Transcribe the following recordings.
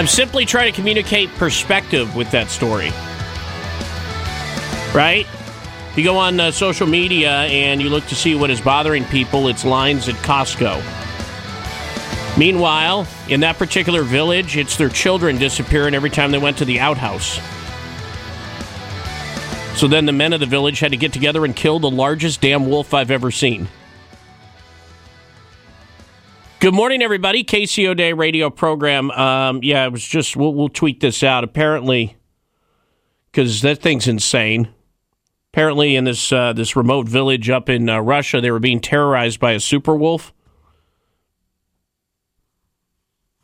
I'm simply trying to communicate perspective with that story. Right? You go on uh, social media and you look to see what is bothering people, it's lines at Costco. Meanwhile, in that particular village, it's their children disappearing every time they went to the outhouse. So then the men of the village had to get together and kill the largest damn wolf I've ever seen. Good morning, everybody. Casey O'Day radio program. Um, yeah, it was just, we'll, we'll tweet this out. Apparently, because that thing's insane. Apparently, in this uh, this remote village up in uh, Russia, they were being terrorized by a super wolf.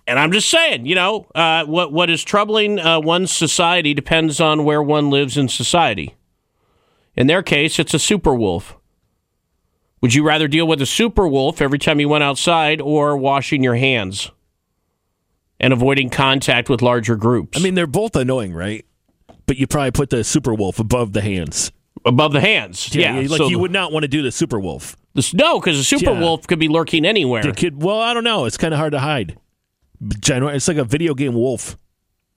And I'm just saying, you know, uh, what what is troubling uh, one's society depends on where one lives in society. In their case, it's a super wolf. Would you rather deal with a super wolf every time you went outside or washing your hands and avoiding contact with larger groups? I mean, they're both annoying, right? But you probably put the super wolf above the hands. Above the hands, yeah. like so you would not want to do the super wolf. the, no, because a super Yeah. wolf could be lurking anywhere. The kid, well, I don't know. It's kind of hard to hide. It's like a video game wolf.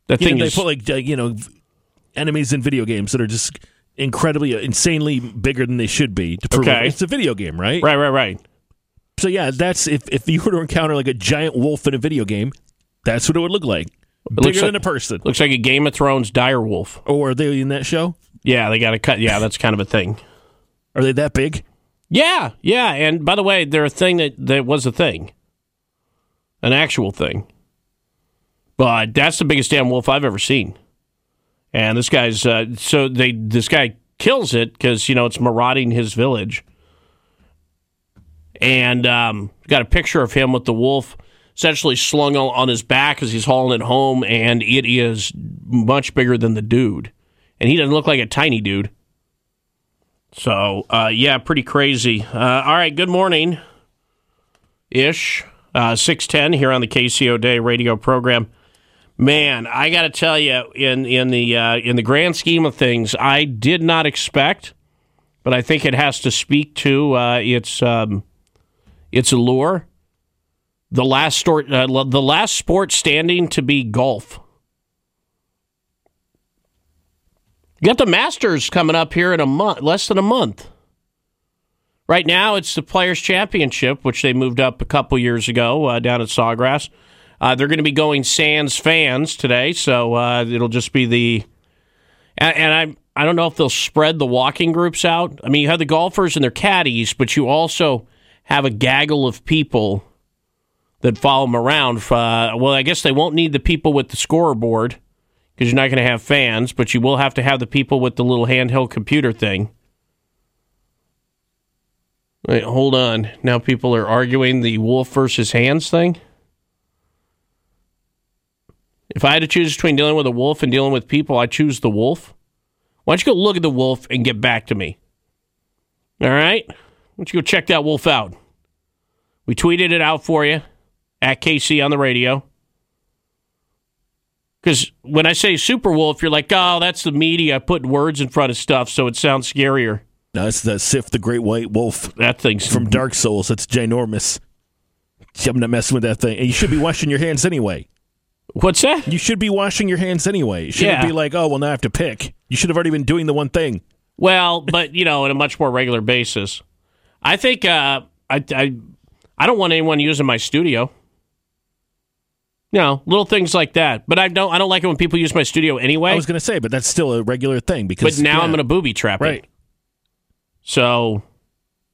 That You thing know, they put like uh, you know enemies in video games that are just incredibly, uh, insanely bigger than they should be. To prove Okay. it. it's a video game, right? right, right, right. So yeah, that's if if you were to encounter like a giant wolf in a video game, that's what it would look like. looks Bigger than like- a person. Looks like a Game of Thrones dire wolf. Or are they in that show? Yeah, they got to cut. Yeah, that's kind of a thing. Are they that big? Yeah, yeah. And by the way, they're a thing that, that was a thing, an actual thing. But that's the biggest damn wolf I've ever seen. And this guy's uh, so they this guy kills it because you know it's marauding his village. And um, got a picture of him with the wolf essentially slung on, his back as he's hauling it home, and it is much bigger than the dude. And he doesn't look like a tiny dude. So, uh, yeah, pretty crazy. Uh, all right, good morning, ish. Uh, 610 here on the Casey O'Day radio program. Man, I got to tell you, in in the uh, in the grand scheme of things, I did not expect, but I think it has to speak to uh, its um, its allure. The last sport, uh, the last sport standing to be golf. You got the Masters coming up here in a month, less than a month. Right now, it's the Players Championship, which they moved up a couple years ago uh, down at Sawgrass. Uh, they're going to be going sans fans today, so uh, it'll just be the. And, and I I don't know if they'll spread the walking groups out. I mean, you have the golfers and their caddies, but you also have a gaggle of people that follow them around. Uh, well, I guess they won't need the people with the scoreboard because you're not going to have fans, but you will have to have the people with the little handheld computer thing. Wait, hold on. Now people are arguing the wolf versus hands thing. If I had to choose between dealing with a wolf and dealing with people, I choose the wolf. Why don't you go look at the wolf and get back to me? All right? Why don't you go check that wolf out? We tweeted it out for you at KC on the radio. Because when I say super wolf, you're like, oh, that's the media putting words in front of stuff so it sounds scarier. No, it's the Sif, the Great White Wolf That thing's from Dark Souls. That's ginormous. I'm not messing with that thing. And you should be washing your hands anyway. What's that? You should be washing your hands anyway. You shouldn't Yeah. be like, oh, well, now I have to pick. You should have already been doing the one thing. Well, but you know, on a much more regular basis. I think uh, I, I I don't want anyone using my studio. You know, little things like that. But I don't. I don't like it when people use my studio anyway. I was going to say, but that's still a regular thing because. but now yeah, I'm going to booby trap Right. it. So,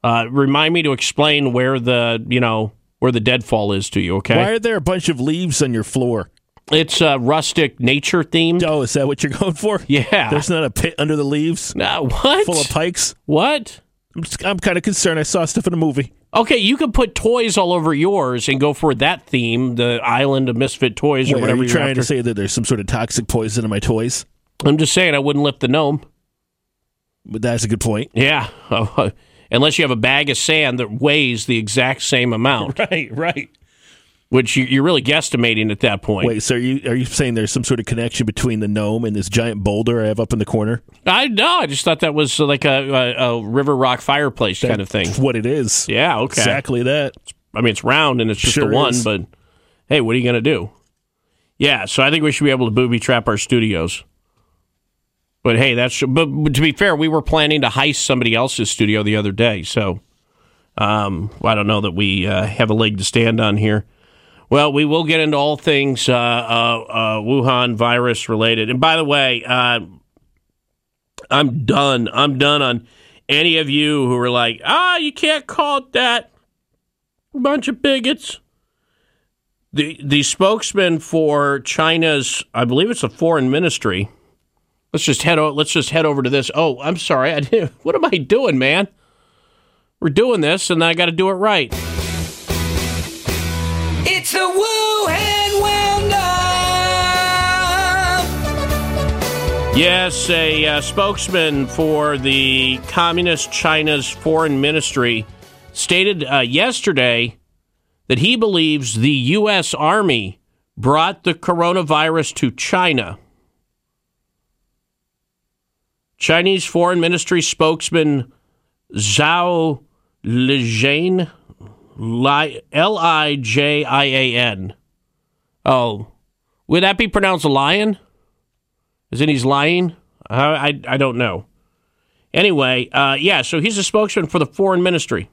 uh, remind me to explain where the you know where the deadfall is to you. Okay, Why are there a bunch of leaves on your floor? It's a rustic nature themed. Oh, is that what you're going for? Yeah. There's not a pit under the leaves Uh, what? full of pikes. what? I'm, just, I'm kind of concerned. I saw stuff in a movie. Okay, you could put toys all over yours and go for that theme, the island of misfit toys or Wait, whatever are you you're trying after. to say that there's some sort of toxic poison in my toys? I'm just saying I wouldn't lift the gnome. But that's a good point. Yeah, unless you have a bag of sand that weighs the exact same amount, Right, right. Which you, you're really guesstimating at that point. Wait, so are you are you saying there's some sort of connection between the gnome and this giant boulder I have up in the corner? I no, I just thought that was like a, a, a river rock fireplace kind of thing. That's what it is. Yeah, okay. Exactly that. I mean, it's round and it's just Sure the one, is. but hey, what are you going to do? Yeah, so I think we should be able to booby trap our studios. But hey, that's but, but to be fair, we were planning to heist somebody else's studio the other day, so um, I don't know that we uh, have a leg to stand on here. Well, we will get into all things uh, uh, uh, Wuhan virus related. And by the way, uh, I'm done. I'm done on any of you who are like, ah, you can't call it that bunch of bigots. The the spokesman for China's, I believe it's a foreign ministry. Let's just head. O- let's just head over to this. Oh, I'm sorry. I didn't, what am I doing, man? We're doing this, and I got to do it right. The Wuhan Roundup. Yes, a uh, spokesman for the Communist China's foreign ministry stated uh, yesterday that he believes the U.S. Army brought the coronavirus to China. Chinese Foreign Ministry spokesman Zhao Lijian, L I J I A N. Oh, would that be pronounced lion? Is it he's lying? I, I, I don't know. Anyway, uh, yeah, so he's a spokesman for the foreign ministry.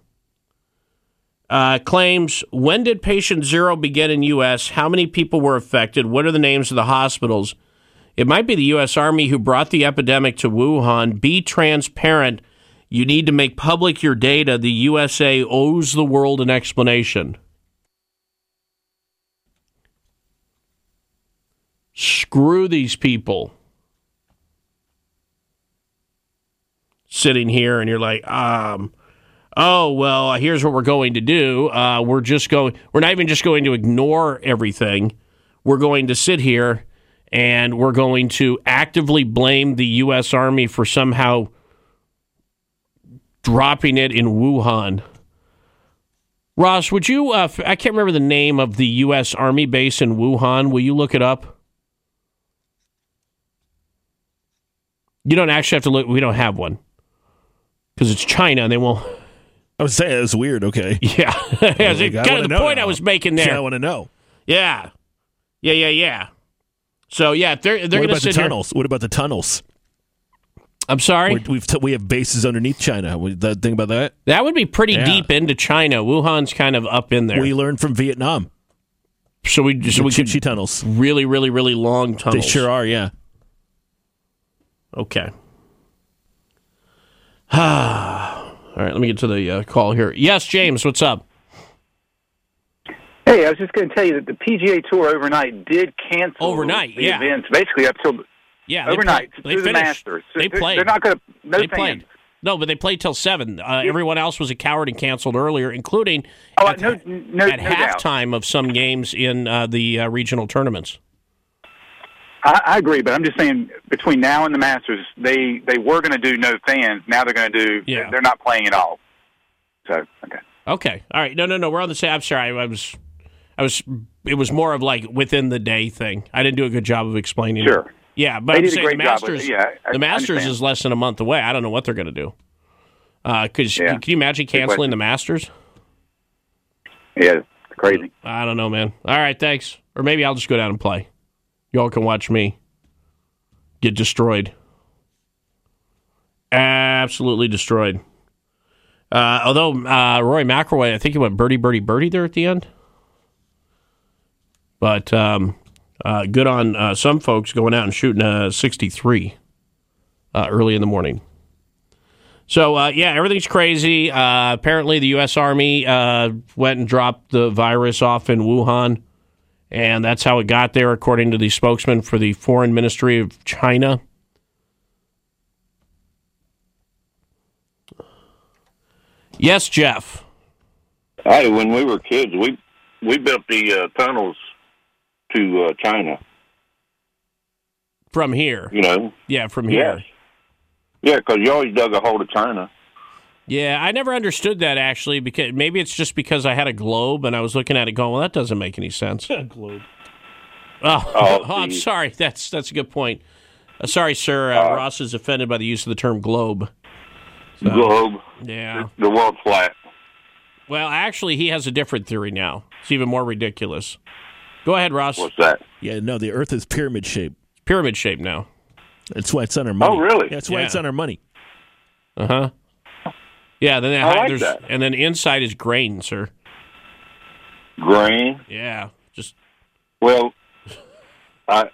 Uh, claims when did patient zero begin in U.S.? How many people were affected? What are the names of the hospitals? It might be the U.S. Army who brought the epidemic to Wuhan. Be transparent. You need to make public your data. The USA owes the world an explanation. Screw these people. Sitting here and you're like, um, oh, well, here's what we're going to do. Uh, we're just going, we're not even just going to ignore everything. We're going to sit here and we're going to actively blame the U.S. Army for somehow dropping it in Wuhan. Ross, would you? Uh, I can't remember the name of the U.S. Army base in Wuhan. Will you look it up? You don't actually have to look. We don't have one because it's China, and they won't. I was saying it's weird. Okay, Yeah, Like, kind of the point I was making there. Yeah, I want to know. Yeah, yeah, yeah, yeah. So yeah, they're they're what going to about the sit here. tunnels? What about the tunnels? I'm sorry. We're, we've t- we have bases underneath China. We, the thing about that That would be pretty Yeah. deep into China. Wuhan's kind of up in there. we learned from Vietnam. so we so The we Chim could tunnels. really, really, really long tunnels. They sure are. Yeah. Okay. All right, let me get to the uh, call here. Yes, James, what's up? Hey, I was just going to tell you that the PGA Tour overnight did cancel Overnight, the yeah. events basically up till Yeah, they overnight play- through they the finished. Masters. They played. They're not going to. No they fans. played. No, but they played till seven. Uh, everyone else was a coward and canceled earlier, including Oh, at, no- no- at no doubt. halftime of some games in uh, the uh, regional tournaments. I, I agree, but I'm just saying between now and the Masters, they they were going to do no fans. Now they're going to do. Yeah. They're not playing at all. So okay. Okay, all right. No, no, no. We're on the same. I'm sorry. I was, I was. It was more of like within the day thing. I didn't do a good job of explaining. it. Yeah, but I'm saying the Masters. Yeah, I- the Masters is less than a month away. I don't know what they're going to do. Because Yeah. can you imagine canceling the Masters? Yeah, it's crazy. I don't know, man. All right, thanks. Or maybe I'll just go down and play. Y'all can watch me get destroyed. Absolutely destroyed. Uh, although uh, Roy McIlroy, I think he went birdie, birdie, birdie there at the end. But um, uh, good on uh, some folks going out and shooting a 63 uh, early in the morning. So uh, yeah, everything's crazy. Uh, apparently, the U.S. Army uh, went and dropped the virus off in Wuhan, and that's how it got there, according to the spokesman for the Foreign Ministry of China. Yes, Jeff. Hey, when we were kids, we we built the uh, tunnels to uh, China. From here, You know, yeah, from here. Yes. yeah, because you always dug a hole to China. Yeah, I never understood that actually. Because maybe it's just because I had a globe and I was looking at it going, "Well, that doesn't make any sense." Globe. Oh, Oh, oh, I'm sorry. That's that's a good point. Uh, sorry, sir. Uh, Ross is offended by the use of the term globe. Globe, Yeah. the world's flat. Well, actually, he has a different theory now. It's even more ridiculous. Go ahead, Ross. What's that? Yeah, no, the Earth is pyramid shaped. Pyramid shape now. That's why it's on our money. Oh, really? Yeah, that's why Yeah. it's on our money. Uh huh. Yeah. Then I like there's that. and then inside is grain, sir. Grain. Yeah. Just Well, I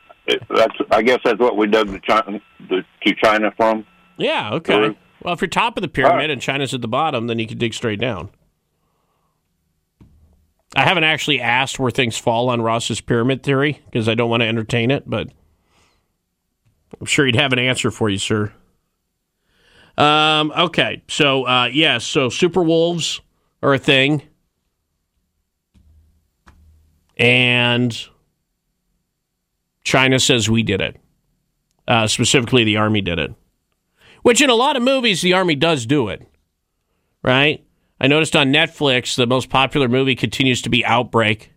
that's I guess that's what we dug to China the, to China from. yeah. Okay. Sure. Well, if you're top of the pyramid All right. and China's at the bottom, then you can dig straight down. I haven't actually asked where things fall on Ross's pyramid theory because I don't want to entertain it, but I'm sure he'd have an answer for you, sir. Um, okay, so uh, yes, so super wolves are a thing, and China says we did it. Uh, specifically, the army did it, which in a lot of movies the army does do it, right? I noticed on Netflix the most popular movie continues to be Outbreak.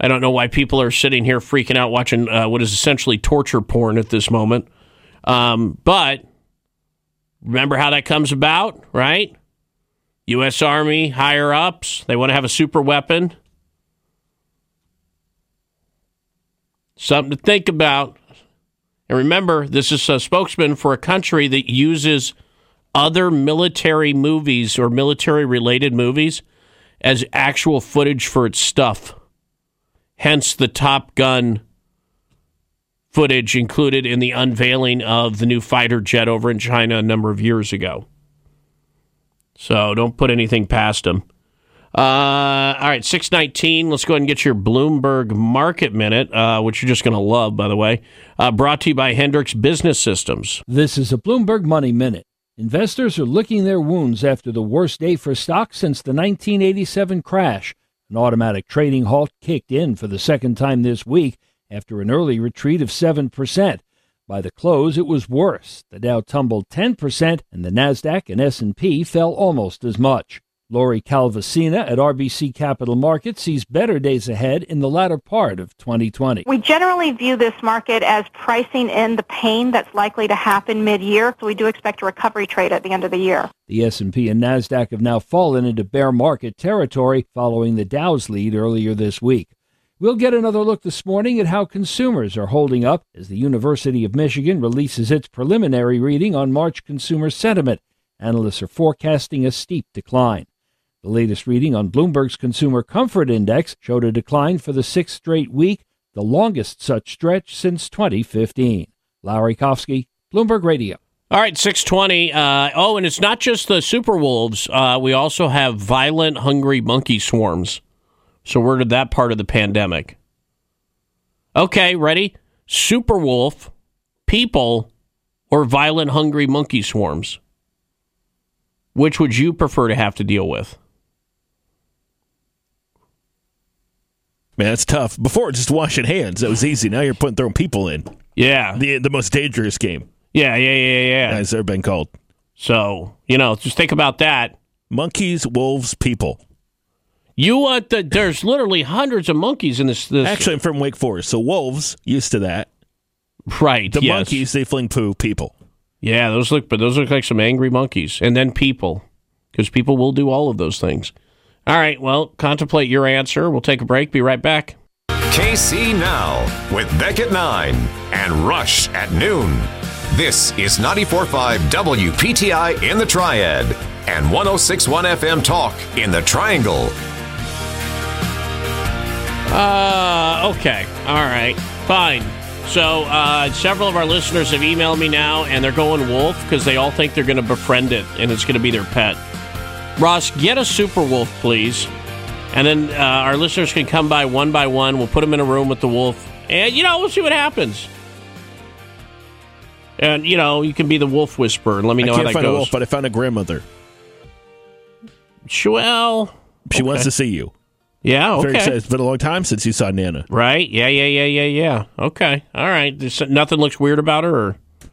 I don't know why people are sitting here freaking out watching uh, what is essentially torture porn at this moment. Um, but remember how that comes about, right? U.S. Army higher ups, they want to have a super weapon. Something to think about. And remember, this is a spokesman for a country that uses other military movies or military related movies as actual footage for its stuff. Hence the Top Gun footage included in the unveiling of the new fighter jet over in China a number of years ago. So don't put anything past them. Uh, all right, 619. Let's go ahead and get your Bloomberg Market Minute, uh, which you're just going to love, by the way. Uh, brought to you by Hendricks Business Systems. This is a Bloomberg Money Minute. Investors are licking their wounds after the worst day for stocks since the 1987 crash. An automatic trading halt kicked in for the second time this week after an early retreat of 7%. By the close, it was worse. The Dow tumbled 10% and the Nasdaq and S&P fell almost as much. Lori Calvasina at RBC Capital Markets sees better days ahead in the latter part of 2020. We generally view this market as pricing in the pain that's likely to happen mid-year, so we do expect a recovery trade at the end of the year. The S&P and Nasdaq have now fallen into bear market territory following the Dow's lead earlier this week. We'll get another look this morning at how consumers are holding up as the University of Michigan releases its preliminary reading on March consumer sentiment. Analysts are forecasting a steep decline. The latest reading on Bloomberg's Consumer Comfort Index showed a decline for the sixth straight week, the longest such stretch since 2015. Larry Kofsky, Bloomberg Radio. All right, 620. Uh, oh, and it's not just the super wolves. Uh, we also have violent, hungry monkey swarms. So, where did that part of the pandemic? Okay, ready? Super wolf, people, or violent, hungry monkey swarms? Which would you prefer to have to deal with? Man, that's tough. Before, just washing hands. That was easy. Now you're putting throwing people in. Yeah. The the most dangerous game, Yeah, yeah, yeah, yeah. has ever been called. So, you know, just think about that. Monkeys, wolves, people. You want the, there's literally hundreds of monkeys in this. this Actually, I'm from Wake Forest, so wolves used to that. right. The yes. monkeys, they fling poo. People. Yeah, those look, but those look like some angry monkeys, and then people, because people will do all of those things. All right, well, contemplate your answer. We'll take a break. Be right back. KC Now with Beck at 9 and Rush at noon. This is 94.5 WPTI in the Triad and 106.1 FM Talk in the Triangle. Uh, okay. All right. Fine. So, uh, several of our listeners have emailed me now, and they're going wolf because they all think they're going to befriend it, and it's going to be their pet. Ross, get a super wolf, please. And then uh, our listeners can come by one by one. We'll put them in a room with the wolf, and, you know, we'll see what happens. And, you know, you can be the wolf whisperer and let me know I how can't that find goes. a wolf, but I found a grandmother. Well, She wants to see you. yeah, Very okay. excited. It's been a long time since you saw Nana. Right? Yeah, yeah, yeah, yeah, yeah. Okay. All right. There's nothing looks weird about her, or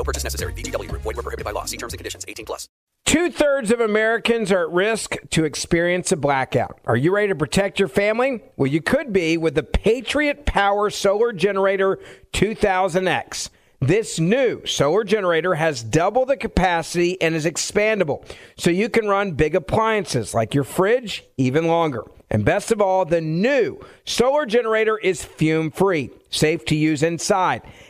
No purchase necessary. VGW Group. Void were prohibited by law. See terms and conditions. 18 plus. Two thirds of Americans are at risk to experience a blackout. Are you ready to protect your family? Well, you could be with the Patriot Power Solar Generator 2000X. This new solar generator has double the capacity and is expandable, so you can run big appliances like your fridge even longer. And best of all, the new solar generator is fume free, safe to use inside,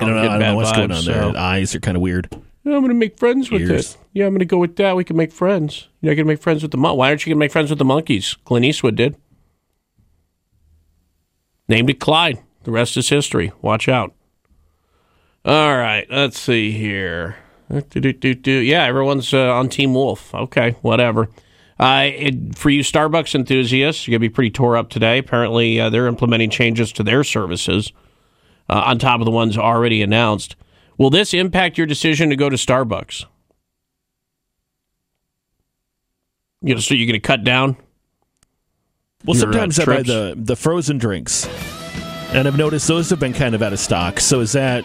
I don't know, I don't know bad what's going on there. so- eyes are kind of weird. Yeah, I'm going to make friends with Ears. it. Yeah, I'm going to go with that. We can make friends. You're going to make friends with the mon- Why aren't you going to make friends with the monkeys? Clint Eastwood did. Named it Clyde. The rest is history. Watch out. All right, let's see here. Yeah, everyone's uh, on Team Wolf. Okay, whatever. Uh, it, for you Starbucks enthusiasts, you're going to be pretty tore up today. Apparently, uh, they're implementing changes to their services uh, on top of the ones already announced. Will this impact your decision to go to Starbucks? You know, so you're going to cut down. Well, Your, uh, sometimes I buy the the frozen drinks, and I've noticed those have been kind of out of stock. So is that?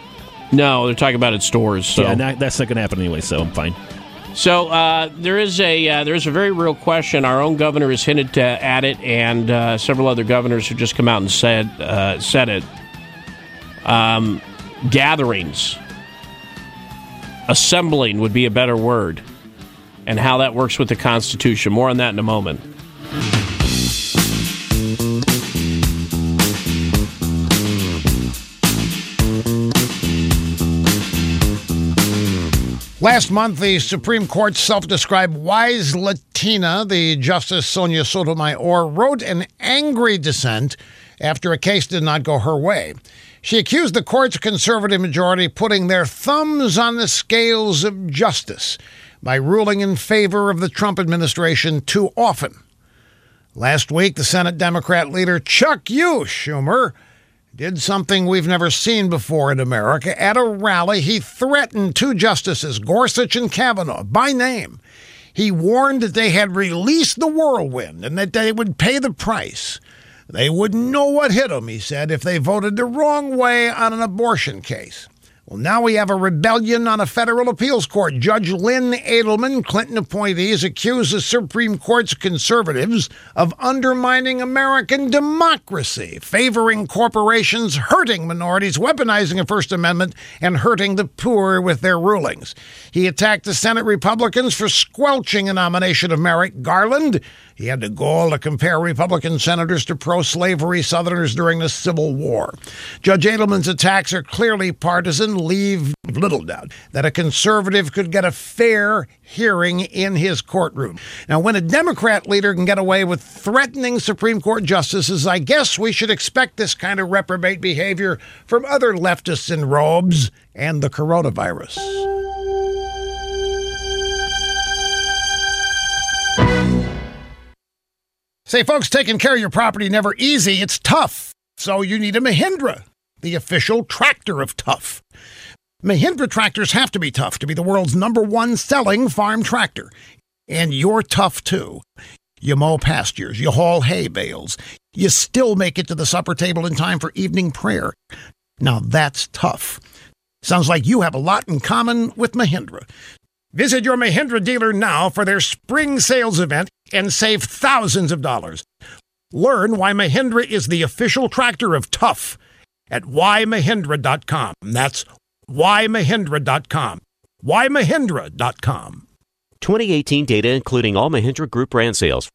No, they're talking about at stores. So. Yeah, not, that's not going to happen anyway. So I'm fine. So uh, there is a uh, there is a very real question. Our own governor has hinted to, at it, and uh, several other governors have just come out and said uh, said it. Um, gatherings, assembling would be a better word, and how that works with the Constitution. More on that in a moment. Last month, the Supreme Court's self described wise Latina, the Justice Sonia Sotomayor, wrote an angry dissent after a case did not go her way. She accused the court's conservative majority putting their thumbs on the scales of justice by ruling in favor of the Trump administration too often. Last week, the Senate Democrat leader Chuck. Schumer did something we've never seen before in America. At a rally, he threatened two justices, Gorsuch and Kavanaugh, by name. He warned that they had released the whirlwind and that they would pay the price. They wouldn't know what hit them, he said, if they voted the wrong way on an abortion case. Well, now we have a rebellion on a federal appeals court. Judge Lynn Adelman, Clinton appointee, has accused the Supreme Court's conservatives of undermining American democracy, favoring corporations, hurting minorities, weaponizing the First Amendment, and hurting the poor with their rulings. He attacked the Senate Republicans for squelching a nomination of Merrick Garland. He had the goal to compare Republican senators to pro slavery Southerners during the Civil War. Judge Adelman's attacks are clearly partisan, leave little doubt that a conservative could get a fair hearing in his courtroom. Now, when a Democrat leader can get away with threatening Supreme Court justices, I guess we should expect this kind of reprobate behavior from other leftists in robes and the coronavirus. Say, folks, taking care of your property never easy. It's tough. So you need a Mahindra. the official tractor of tough. Mahindra tractors have to be tough to be the world's number one selling farm tractor. And you're tough too. You mow pastures, you haul hay bales, you still make it to the supper table in time for evening prayer. Now that's tough. Sounds like you have a lot in common with Mahindra. Visit your Mahindra dealer now for their spring sales event and save thousands of dollars. Learn why Mahindra is the official tractor of tough at whymahindra.com. That's whymahindra.com. whymahindra.com. 2018 data including all Mahindra Group brand sales.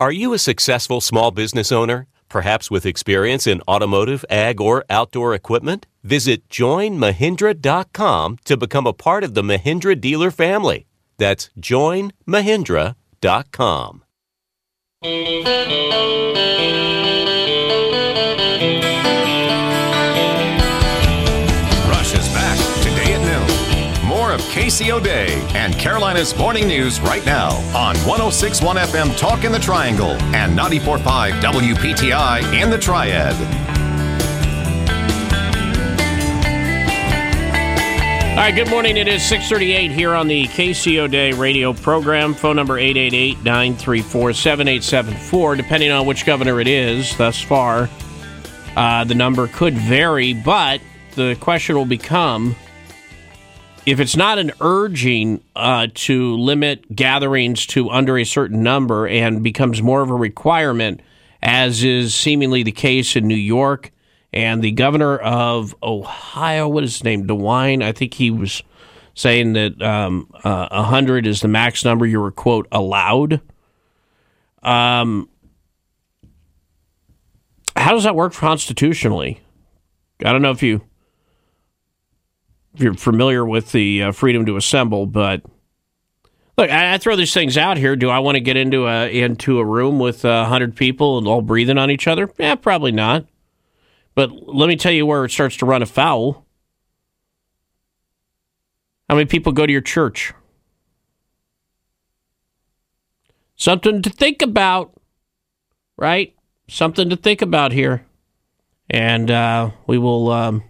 Are you a successful small business owner? Perhaps with experience in automotive, ag, or outdoor equipment? Visit joinmahindra.com to become a part of the Mahindra dealer family. That's joinmahindra.com. Rush is back today at noon. More of Casey O'Day and Carolina's Morning News right now on 1061 FM Talk in the Triangle and 945 WPTI in the Triad. All right, good morning. It is 638 here on the Casey O'Day radio program. Phone number 888-934-7874. Depending on which governor it is thus far, uh, the number could vary, but the question will become if it's not an urging uh, to limit gatherings to under a certain number and becomes more of a requirement, as is seemingly the case in New York and the governor of Ohio, what is his name? DeWine. I think he was saying that um, uh, 100 is the max number you were, quote, allowed. Um, how does that work constitutionally? I don't know if you if you're familiar with the uh, freedom to assemble, but look, I, I, throw these things out here. Do I want to get into a into a room with a hundred people and all breathing on each other? Yeah, probably not. But let me tell you where it starts to run afoul. How many people go to your church? Something to think about, right? Something to think about here. And uh, we will um,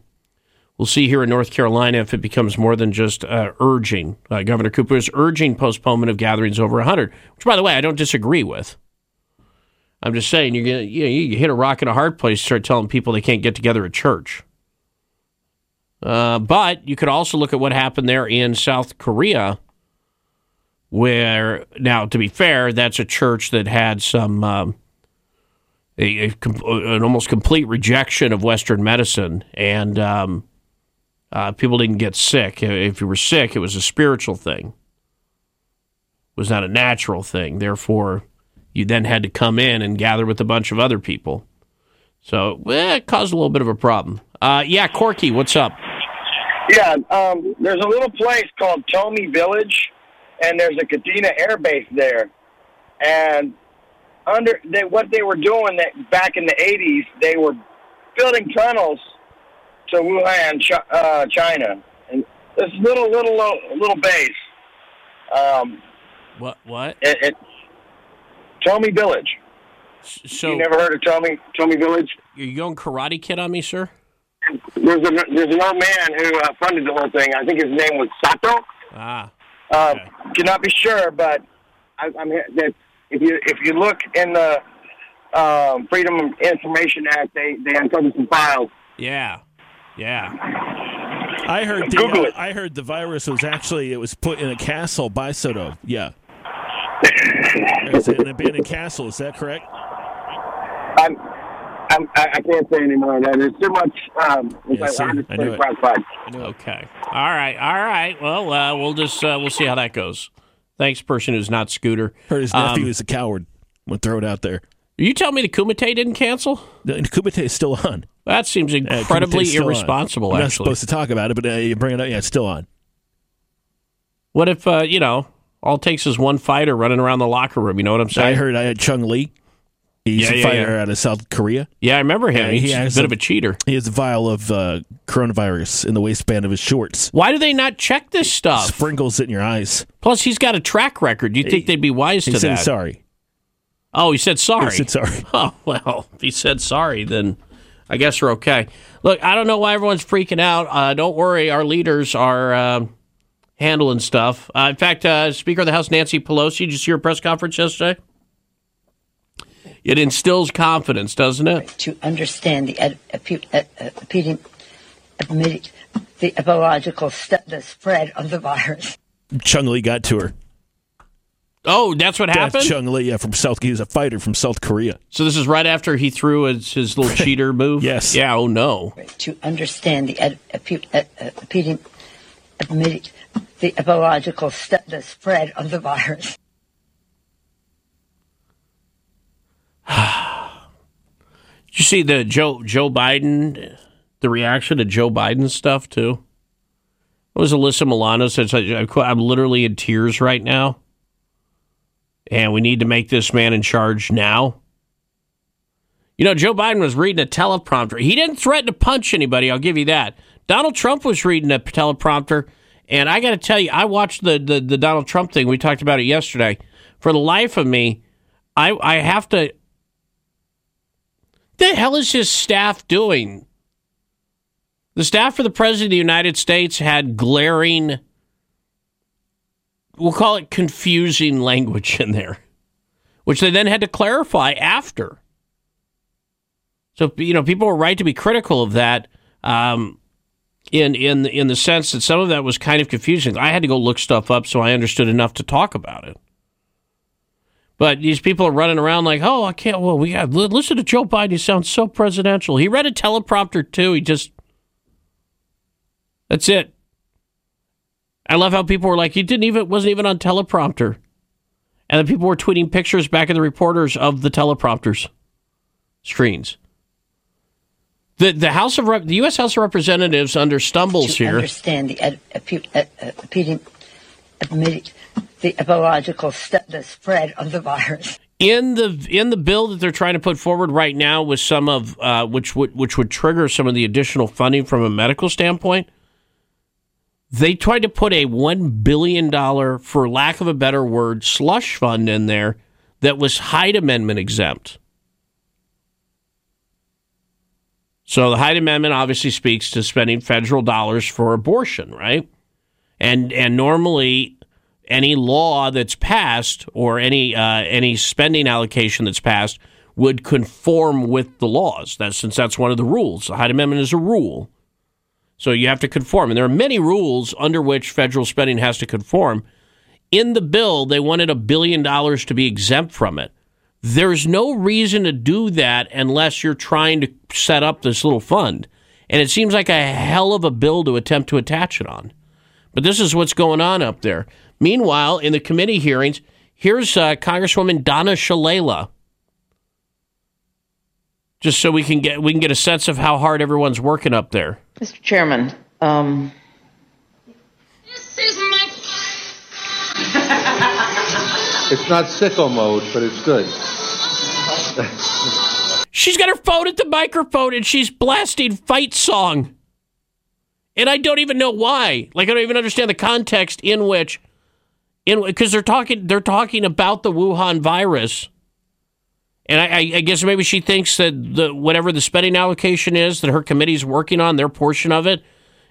we'll see here in North Carolina if it becomes more than just uh, urging. Uh, Governor Cooper is urging postponement of gatherings over 100, which, by the way, I don't disagree with. I'm just saying you're gonna you, know, you hit a rock in a hard place. Start telling people they can't get together at church. Uh, but you could also look at what happened there in South Korea, where now, to be fair, that's a church that had some um, a, a, an almost complete rejection of Western medicine, and um, uh, people didn't get sick. If you were sick, it was a spiritual thing. It was not a natural thing. Therefore you then had to come in and gather with a bunch of other people. So eh, it caused a little bit of a problem. Uh, yeah, Corky, what's up? Yeah, um, there's a little place called Tomi Village, and there's a Kadena Air Base there. And under they, what they were doing that back in the 80s, they were building tunnels to Wuhan, uh, China, and this little little little base. Um, what what? It, it, Tomi Village. So you never heard of Tommy Tomi Village? You're going Karate Kid on me, sir. There's a there's an old man who uh, funded the whole thing. I think his name was Sato. Ah. Uh, cannot be sure, but I, I'm that if you if you look in the um, Freedom of Information Act, they they uncovered some files. Yeah, yeah. I heard the, it. I heard the virus was actually it was put in a castle by Soto. Yeah. It's an abandoned castle. Is that correct? I'm, I'm, I I can't say anymore. That there's too much. Um, Yeah, see, I knew it. 125 files. Okay. All right. All right. Well, uh, we'll just uh, we'll see how that goes. Thanks, person who's not Scooter. Heard his nephew Um, is a coward. I'm gonna throw it out there. You tell me the Kumite didn't cancel? The Kumite is still on. That seems Uh, incredibly Kumite's still on. irresponsible. We're not actually, supposed to talk about it, but uh, you bring it up. Yeah, it's still on. what if uh, you know all it takes is one fighter running around the locker room? You know what I'm saying? I heard I had Chung Lee. He's Yeah, a yeah, fighter yeah. out of South Korea. Yeah, I remember him. He's he a bit a- of a cheater. He has a vial of uh, coronavirus in the waistband of his shorts. Why do they not check this stuff? Sprinkles it in your eyes. Plus, he's got a track record. Do You'd think they'd be wise He to that. sorry. Oh, he said sorry. He said sorry. Oh well, if he said sorry, then I guess we're okay. Look, I don't know why everyone's freaking out. Uh, don't worry, our leaders are uh, handling stuff. Uh, in fact, uh, Speaker of the House Nancy Pelosi, did you see her press conference yesterday? It instills confidence, doesn't it? To understand the ed- epi- ed- epidemi- epidemi- the epidemiological st- the spread of the virus. Chung Lee got to her. Oh, that's what happened. That's Chung Lee, yeah, from South. He's a fighter from South Korea. So this is right after he threw his, his little cheater move. Yes. Yeah. Oh no. To understand the ed- epi- ed- epidemi- epidemi- the epidemiological st- the spread of the virus. You see the Joe Joe Biden, the reaction to Joe Biden stuff too? It was Alyssa Milano said, "I'm literally in tears right now, and we need to make this man in charge now." You know, Joe Biden was reading a teleprompter. He didn't threaten to punch anybody. I'll give you that. Donald Trump was reading a teleprompter, and I got to tell you, I watched the, the the Donald Trump thing. We talked about it yesterday. For the life of me, I I have to the hell is his staff doing? The staff for the President of the United States had glaring, we'll call it confusing language in there, which they then had to clarify after. So, you know, people were right to be critical of that um, in, in, in the sense that some of that was kind of confusing. I had to go look stuff up so I understood enough to talk about it. But these people are running around like, oh, I can't. Well, we got listen to Joe Biden. He sounds so presidential. He read a teleprompter too. He just that's it. I love how people were like, he didn't even wasn't even on teleprompter, and then people were tweeting pictures back at the reporters of the teleprompters screens. The the House of Rep, the U.S. House of Representatives under stumbles here. Understand the ed- ed- the epidemiological st- the spread of the virus. in the in the bill that they're trying to put forward right now with some of uh, which would which would trigger some of the additional funding from a medical standpoint. They tried to put a one billion dollar, for lack of a better word, slush fund in there that was Hyde Amendment exempt. So the Hyde Amendment obviously speaks to spending federal dollars for abortion, right? And and normally any law that's passed or any uh, any spending allocation that's passed would conform with the laws. That since that's one of the rules. The Hyde Amendment is a rule, so you have to conform. And there are many rules under which federal spending has to conform. In the bill, they wanted a billion dollars to be exempt from it. There's no reason to do that unless you're trying to set up this little fund. And it seems like a hell of a bill to attempt to attach it on. But this is what's going on up there. Meanwhile, in the committee hearings, here's uh, Congresswoman Donna Shalala. Just so we can get we can get a sense of how hard everyone's working up there. Mr. Chairman, um, this is my. It's not sicko mode, but it's good. She's got her phone at the microphone and she's blasting fight song. And I don't even know why. Like I don't even understand the context in which in because they're talking they're talking about the Wuhan virus. And I, I guess maybe she thinks that the whatever the spending allocation is that her committee's working on, their portion of it,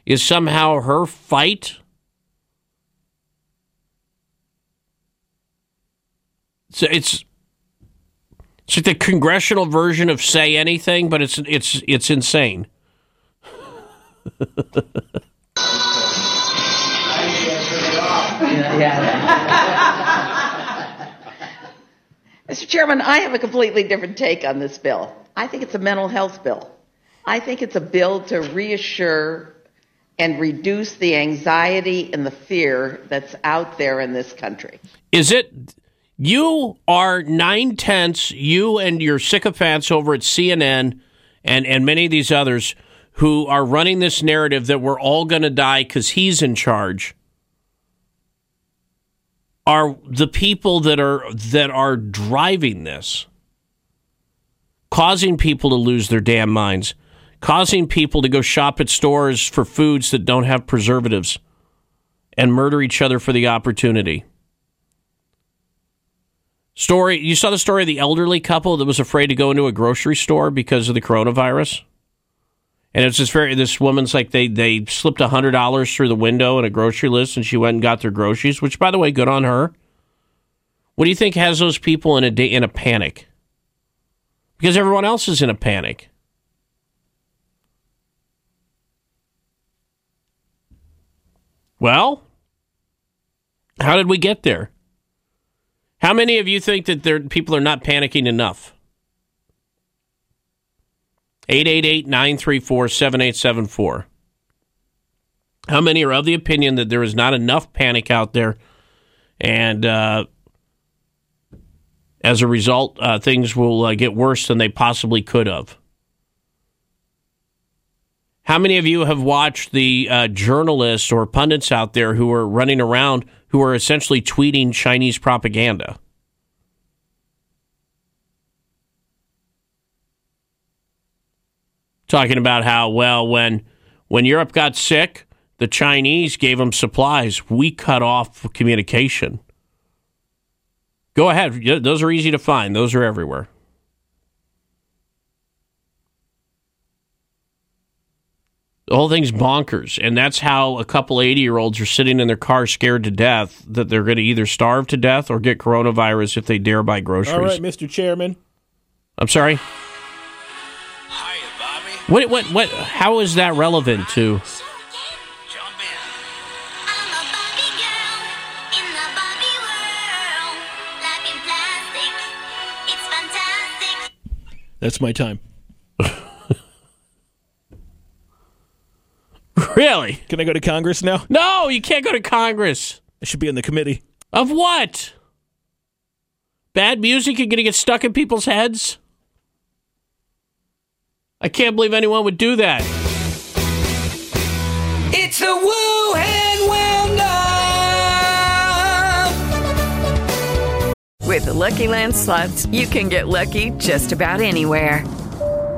is somehow her fight. So it's it's like the congressional version of say anything, but it's it's it's insane. Mr. Chairman, I have a completely different take on this bill. I think it's a mental health bill. I think it's a bill to reassure and reduce the anxiety and the fear that's out there in this country. Is it you are nine tenths, you and your sycophants over at CNN and, and many of these others who are running this narrative that we're all going to die because he's in charge are the people that are that are driving this causing people to lose their damn minds causing people to go shop at stores for foods that don't have preservatives and murder each other for the opportunity story you saw the story of the elderly couple that was afraid to go into a grocery store because of the coronavirus And it's this very this woman's like they they slipped a hundred dollars through the window in a grocery list, and she went and got their groceries. Which, by the way, good on her. What do you think has those people in a da- in a panic? Because everyone else is in a panic. Well, how did we get there? How many of you think that people are not panicking enough? 888 934 7874. How many are of the opinion that there is not enough panic out there and uh, as a result, uh, things will uh, get worse than they possibly could have? How many of you have watched the uh, journalists or pundits out there who are running around who are essentially tweeting Chinese propaganda? Talking about how, well, when, when Europe got sick, the Chinese gave them supplies. We cut off communication. Go ahead. Those are easy to find, those are everywhere. The whole thing's bonkers. And that's how a couple 80 year olds are sitting in their car scared to death that they're going to either starve to death or get coronavirus if they dare buy groceries. All right, Mr. Chairman. I'm sorry? Hiya, Bobby. What, what, what, how is that relevant to? That's my time. Really? Can I go to Congress now? No, you can't go to Congress. I should be in the committee. Of what? Bad music? You're going to get stuck in people's heads? I can't believe anyone would do that. It's a woo and well With the Lucky Land slots, you can get lucky just about anywhere.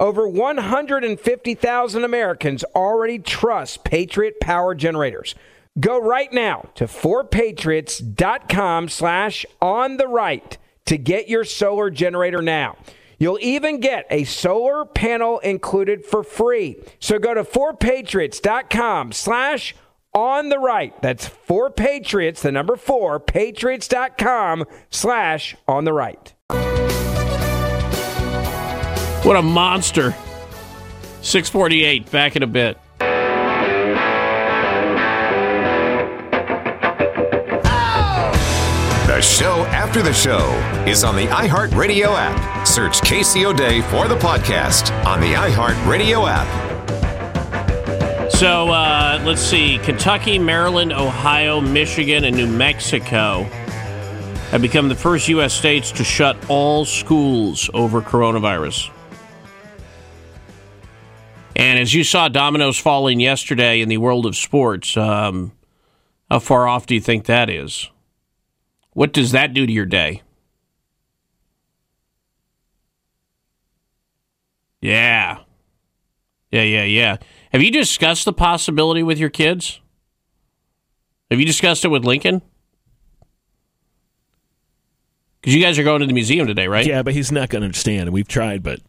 Over 150,000 Americans already trust Patriot Power Generators. Go right now to 4patriots.com slash on the right to get your solar generator now. You'll even get a solar panel included for free. So go to 4patriots.com slash on the right. That's 4patriots, the number 4, patriots.com slash on the right. What a monster. 648, back in a bit. The show after the show is on the iHeartRadio app. Search Casey O'Day for the podcast on the iHeartRadio app. So uh, let's see Kentucky, Maryland, Ohio, Michigan, and New Mexico have become the first U.S. states to shut all schools over coronavirus. And as you saw dominoes falling yesterday in the world of sports, um, how far off do you think that is? What does that do to your day? Yeah. Yeah, yeah, yeah. Have you discussed the possibility with your kids? Have you discussed it with Lincoln? Because you guys are going to the museum today, right? Yeah, but he's not going to understand. We've tried, but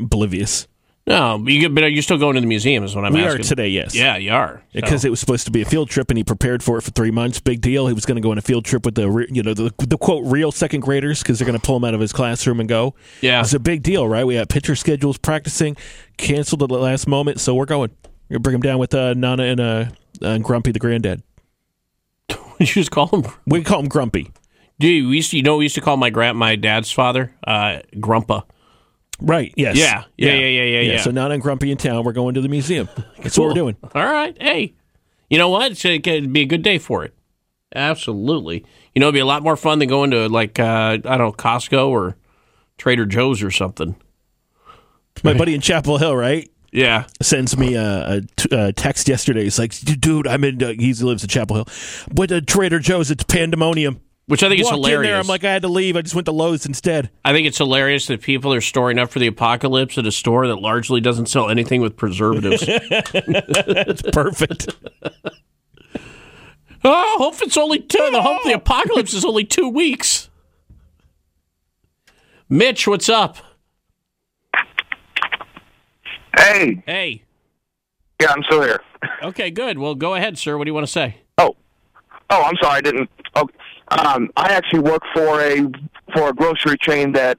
oblivious. No, but, you, but are you still going to the museum? Is what I'm we asking. are today, yes. Yeah, you are. Because So- it was supposed to be a field trip, and he prepared for it for three months. Big deal. He was going to go on a field trip with the, you know, the, the quote real second graders because they're going to pull him out of his classroom and go. Yeah, it's a big deal, right? We had pitcher schedules practicing, canceled at the last moment, so we're going. We're gonna bring him down with uh, Nana and uh, and Grumpy the granddad. you just call him? We call him Grumpy. Do you, we used to, you know, we used to call my grand, my dad's father, uh, Grumpa. Right. Yes. Yeah. Yeah. Yeah. Yeah. Yeah. yeah. So now that I'm grumpy in town, we're going to the museum. That's what we're doing. All right. Hey, you know what? It could be a good day for it. Absolutely. You know, it'd be a lot more fun than going to like uh, I don't know Costco or Trader Joe's or something. My buddy in Chapel Hill, right? Yeah. Sends me a, a t- a text yesterday. He's like, dude, I'm in. Uh, he lives in Chapel Hill, but uh, Trader Joe's, it's pandemonium. Which I think is Walk In there, hilarious. I'm like, I had to leave. I just went to Lowe's instead. I think it's hilarious that people are storing up for the apocalypse at a store that largely doesn't sell anything with preservatives. It's perfect. oh, hope it's only two. The hope the oh! apocalypse is only two weeks. Mitch, what's up? Hey. Hey. Yeah, I'm still here. Okay, good. Well, go ahead, sir. What do you want to say? Oh, Oh, I'm sorry, I didn't. Um, I actually work for a for a grocery chain that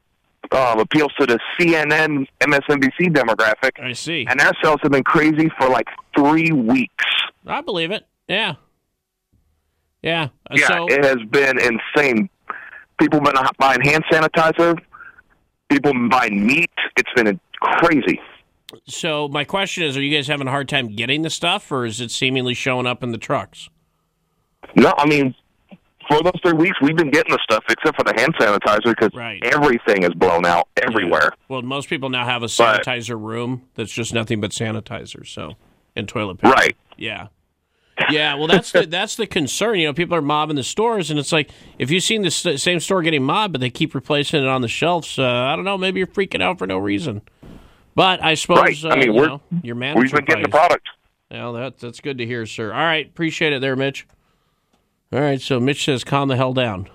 um, appeals to the CNN, MSNBC demographic. I see. And their sales have been crazy for like three weeks. I believe it. Yeah. Yeah. Uh, Yeah, so, it has been insane. People been buying hand sanitizer. People been buying meat. It's been crazy. so my question is: Are you guys having a hard time getting the stuff, or is it seemingly showing up in the trucks? No, I mean, for those three weeks, we've been getting the stuff except for the hand sanitizer because everything is blown out everywhere. Well, most people now have a sanitizer room that's just nothing but sanitizer. So, and toilet paper. Right. Yeah. Yeah. Well, that's the that's the concern. You know, people are mobbing the stores, and it's like if you've seen the same store getting mobbed, but they keep replacing it on the shelves. Uh, I don't know. Maybe you're freaking out for no reason. But I suppose Right. I uh, mean, you we're- know, your we've manager been getting the product. Well, that, that's good to hear, sir. All right, appreciate it there, Mitch. All right, so Mitch says, calm the hell down.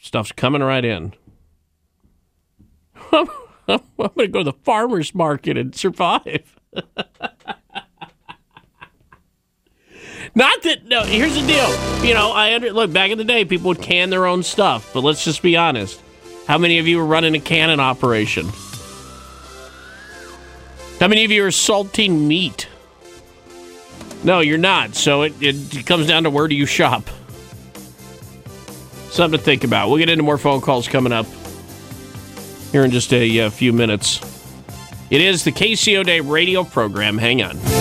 Stuff's coming right in. I'm going to go to the farmer's market and survive. Not that, no, here's the deal. You know, I under, look, back in the day, people would can their own stuff, but let's just be honest. How many of you were running a cannon operation? How many of you are salting meat? No, you're not. So it, it comes down to where do you shop? Something to think about. We'll get into more phone calls coming up here in just a uh, few minutes. It is the Casey O'Day radio program. Hang on.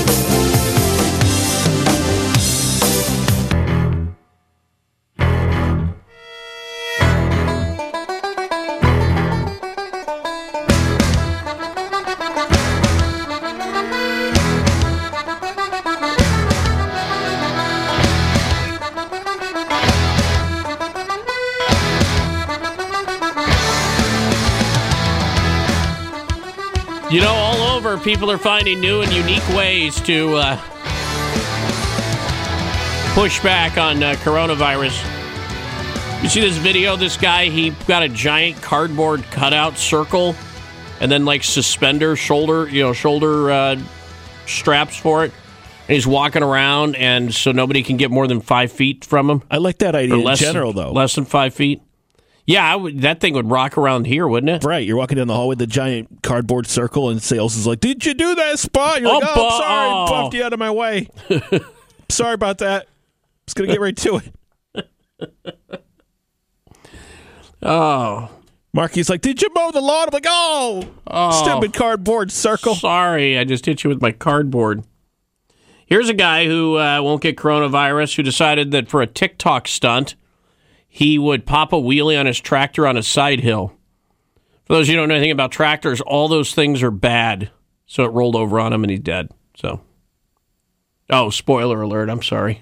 People are finding new and unique ways to uh, push back on uh, coronavirus. You see this video? This guy, he got a giant cardboard cutout circle and then like suspender shoulder, you know, shoulder uh, straps for it. And he's walking around, and so nobody can get more than five feet from him. I like that idea in general, than, though. Less than five feet. Yeah, I would, that thing would rock around here, wouldn't it? Right. You're walking down the hall with the giant cardboard circle, and sales is like, Did you do that spot? You're like, Oh, Oh, I'm sorry. oh. Buffed you out of my way. sorry about that. Just going to get right to it. Oh. Marky's like, Did you mow the lawn? I'm like, Oh, Oh. stupid cardboard circle. Sorry, I just hit you with my cardboard. Here's a guy who uh, won't get coronavirus who decided that for a TikTok stunt, he would pop a wheelie on his tractor on a side hill. For those of you who don't know anything about tractors, all those things are bad. So it rolled over on him and he's dead. So, oh, spoiler alert. I'm sorry.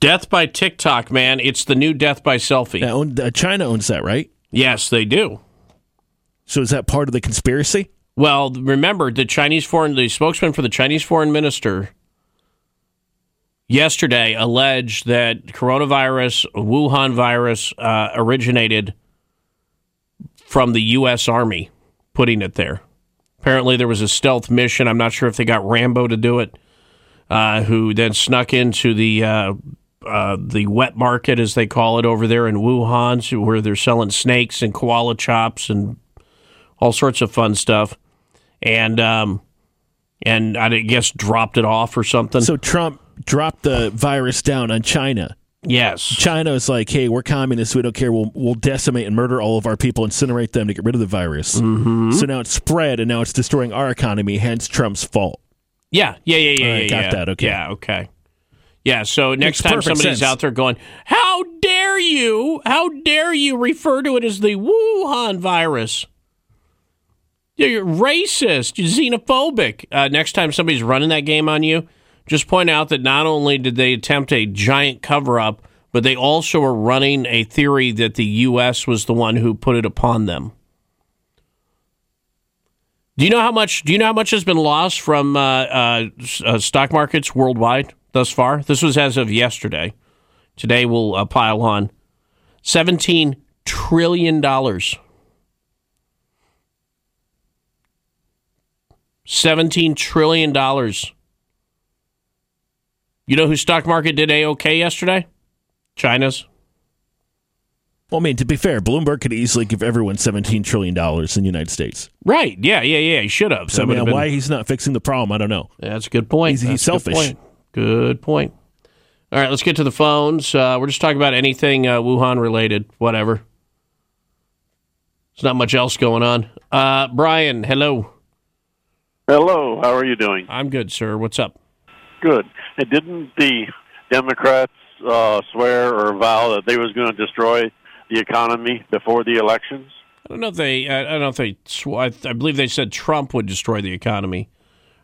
Death by TikTok, man. It's the new death by selfie. Own, uh, China owns that, right? Yes, they do. So is that part of the conspiracy? Well, remember the Chinese foreign, the spokesman for the Chinese foreign minister yesterday alleged that coronavirus, Wuhan virus, uh, originated from the U.S. Army putting it there. Apparently, there was a stealth mission. I'm not sure if they got Rambo to do it, uh, who then snuck into the uh, uh, the wet market, as they call it, over there in Wuhan, where they're selling snakes and koala chops and all sorts of fun stuff. And um, and I guess dropped it off or something. So Trump dropped the virus down on China. Yes. China is like, hey, we're communists. We don't care. We'll, we'll decimate and murder all of our people, incinerate them to get rid of the virus. Mm-hmm. So now it's spread, and now it's destroying our economy, hence Trump's fault. Yeah, yeah, yeah, yeah, right, yeah. got yeah. that, okay. Yeah, okay. Yeah, so next time somebody's sense. out there going, How dare you? How dare you refer to it as the Wuhan virus? You're racist, you're xenophobic. Uh, next time somebody's running that game on you, just point out that not only did they attempt a giant cover up, but they also are running a theory that the U.S. was the one who put it upon them. Do you know how much? Do you know how much has been lost from uh, uh, uh, stock markets worldwide thus far? This was as of yesterday. Today we'll uh, pile on seventeen trillion dollars. Seventeen trillion dollars. You know whose stock market did a okay yesterday? China's. Well, I mean, to be fair, Bloomberg could easily give everyone $17 trillion in the United States. Right? Yeah, yeah, yeah. He should have. So, I mean, been- why he's not fixing the problem, I don't know. Yeah, that's a good point. He's, he's That's a good selfish. point. Good point. All right, let's get to the phones. Uh, we're just talking about anything uh, Wuhan related, whatever. There's not much else going on. Uh, Brian, hello. Hello, how are you doing? I'm good, sir. What's up? Good. Didn't the Democrats uh, swear or vow that they was going to destroy the economy before the elections? I don't know if they. I don't know if they. Sw- I, I believe they said Trump would destroy the economy.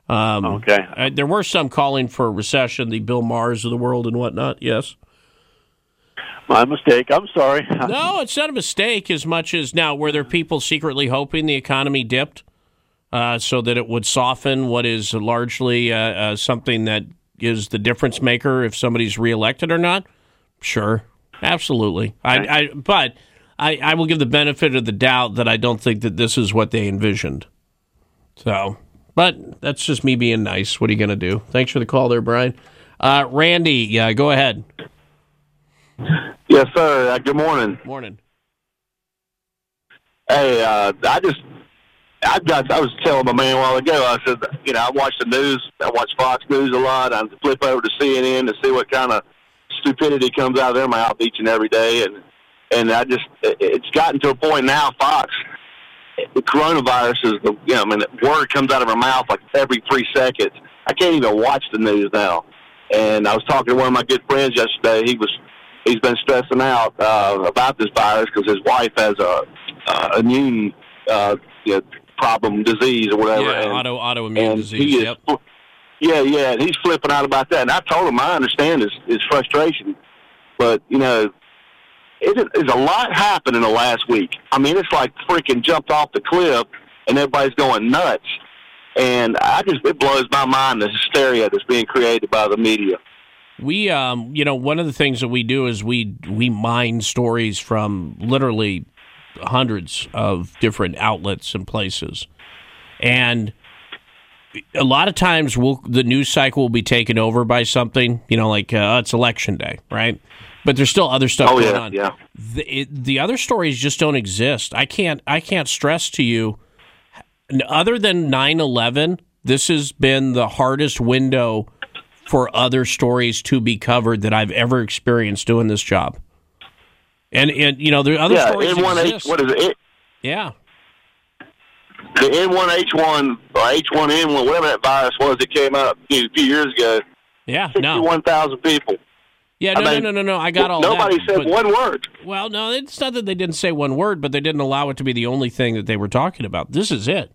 Um, Okay. uh, there were some calling for a recession, the Bill Maher's of the world and whatnot. Yes. My mistake. I'm sorry. no, it's not a mistake as much as now. Were there people secretly hoping the economy dipped uh, so that it would soften what is largely uh, uh, something that is the difference maker if somebody's reelected or not? Sure, absolutely. I, I but I, I will give the benefit of the doubt that I don't think that this is what they envisioned. So, but that's just me being nice. What are you going to do? Thanks for the call, there, Brian. Uh, Randy, yeah, go ahead. Yes, sir. Uh, good morning. Morning. Hey, uh, I just, I got, I was telling my man a while ago. I said, you know, I watch the news. I watch Fox News a lot. I flip over to CNN to see what kind of stupidity comes out of their mouth each and every day. And and I just, it- it's gotten to a point now. Fox, the coronavirus is the, you know, I mean, the word comes out of her mouth like every three seconds. I can't even watch the news now. And I was talking to one of my good friends yesterday. He was, he's been stressing out uh, about this virus because his wife has a uh, immune uh, you know, problem, disease or whatever. Yeah, and, auto autoimmune and disease. is, Yep. yeah, yeah, and he's flipping out about that. And I told him I understand his, his frustration, but you know, it is a lot happened in the last week. I mean, it's like freaking jumped off the cliff, and everybody's going nuts. And I just it blows my mind the hysteria that's being created by the media. We, um, you know, one of the things that we do is we we mine stories from literally hundreds of different outlets and places, and a lot of times we'll, the news cycle will be taken over by something. You know, like uh, it's election day, right? But there's still other stuff oh going yeah, on. yeah. The, it, the other stories just don't exist. I can't I can't stress to you other than 9/11, this has been the hardest window for other stories to be covered that I've ever experienced doing this job. And and you know, there are other yeah, stories N1H, what is it? Yeah. The N1H1 or H1N1, whatever that virus was that came out a few years ago. Yeah, no. 61,000 people. Yeah, I no, mean, no, no, no, no. I got all that. Nobody said but- one word. Well, no, it's not that they didn't say one word, but they didn't allow it to be the only thing that they were talking about. This is it.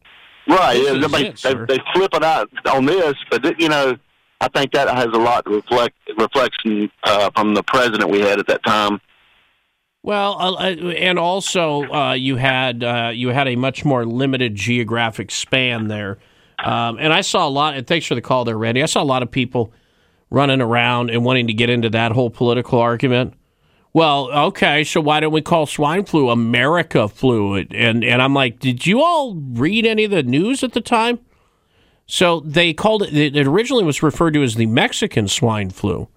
Right. This Yeah, is it, they, sir. they flip it out on this, but th- you know, I think that has a lot to reflect reflection uh, from the president we had at that time. Well, uh, uh, and also uh, you had uh, you had a much more limited geographic span there, um, and I saw a lot. And thanks for the call there, Randy. I saw a lot of people running around and wanting to get into that whole political argument. Well, okay, so why don't we call swine flu America flu? And and I'm like, did you all read any of the news at the time? So they called it. It originally was referred to as the Mexican swine flu,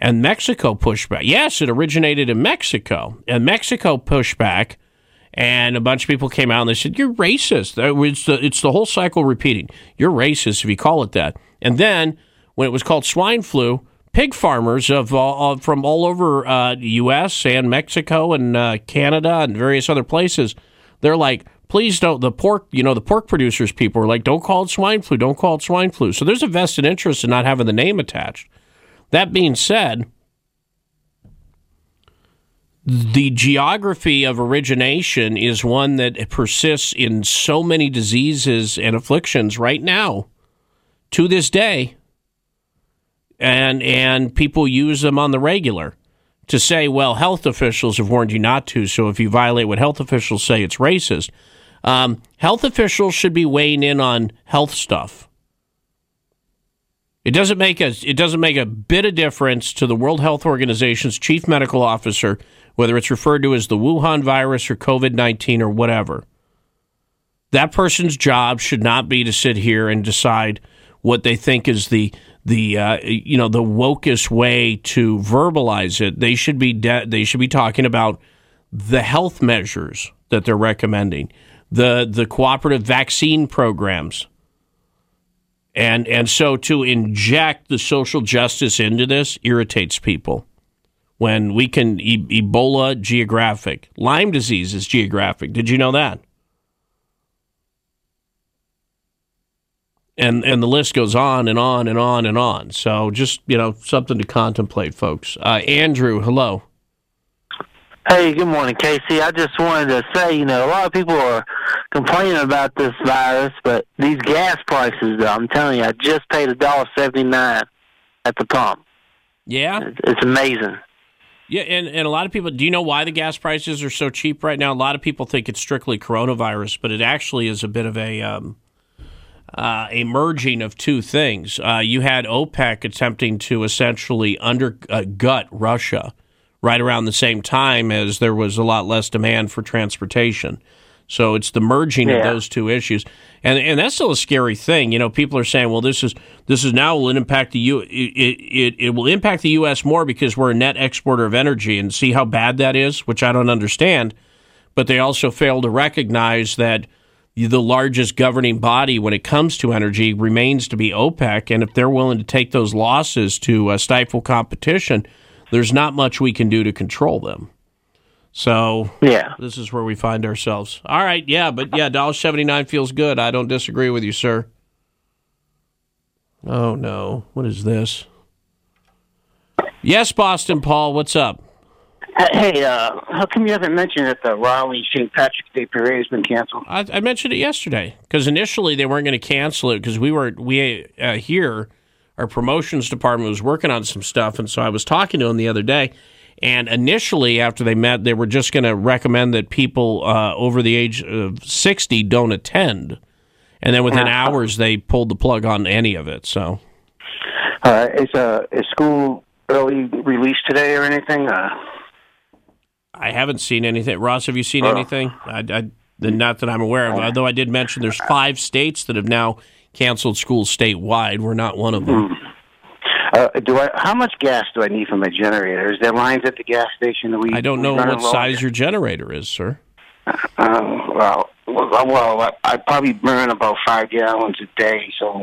and Mexico pushed back. Yes, it originated in Mexico, and Mexico pushed back and a bunch of people came out and they said, "You're racist." It's the, it's the whole cycle repeating. You're racist if you call it that. And then when it was called swine flu, pig farmers of, uh, from all over uh, U.S. and Mexico and uh, Canada and various other places, they're like, please don't. The pork, you know, the pork producers people are like, don't call it swine flu. Don't call it swine flu. So there's a vested interest in not having the name attached. That being said, the geography of origination is one that persists in so many diseases and afflictions right now to this day. And and people use them on the regular to say well health officials have warned you not to so if you violate what health officials say it's racist. Um, health officials should be weighing in on health stuff it doesn't make a it doesn't make a bit of difference to the World Health Organization's chief medical officer whether it's referred to as the Wuhan virus or COVID 19 or whatever. That person's job should not be to sit here and decide what they think is the the uh, you know the wokest way to verbalize it. They should be de- they should be talking about the health measures that they're recommending, the the cooperative vaccine programs, and and so to inject the social justice into this irritates people when we can e- Ebola geographic, Lyme disease is geographic. Did you know that? And and the list goes on and on and on and on. So just you know something to contemplate, folks. Uh, Andrew, hello. Hey, good morning, Casey. I just wanted to say, you know, a lot of people are complaining about this virus, but these gas prices, though, I'm telling you, I just paid a dollar seventy nine at the pump. Yeah, it's amazing. Yeah, and, and a lot of people, do you know why the gas prices are so cheap right now? A lot of people think it's strictly coronavirus, but it actually is a bit of a um, uh, a merging of two things. Uh, you had OPEC attempting to essentially undergut uh, Russia right around the same time as there was a lot less demand for transportation. So it's the merging yeah. of those two issues, and and that's still a scary thing. You know, people are saying, well, this is this is now will impact the U. It, it it will impact the U.S. more because we're a net exporter of energy, and see how bad that is, which I don't understand. But they also fail to recognize that the largest governing body when it comes to energy remains to be OPEC, and if they're willing to take those losses to uh, stifle competition, there's not much we can do to control them. So yeah, this is where we find ourselves. All right, yeah, but yeah, dollar seventy nine feels good. I don't disagree with you, sir. Oh no, what is this? Yes, Boston Paul, what's up? Hey, uh, how come you haven't mentioned that the Raleigh St. Patrick's Day parade has been canceled? I, I mentioned it yesterday because initially they weren't going to cancel it because we were we uh, here our promotions department was working on some stuff, and so I was talking to him the other day and initially, after they met, they were just going to recommend that people uh, over the age of 60 don't attend. And then within hours, they pulled the plug on any of it. So, uh, is, uh, is school early release today or anything? Uh, I haven't seen anything. Ross, have you seen anything? I, I, not that I'm aware of. Although I did mention there's five states that have now canceled schools statewide. We're not one of them. Mm. Uh, do I? How much gas do I need for my generator? Is there lines at the gas station that we? I don't know what size your generator is, sir. Uh, well, well, I, I probably burn about five gallons a day, so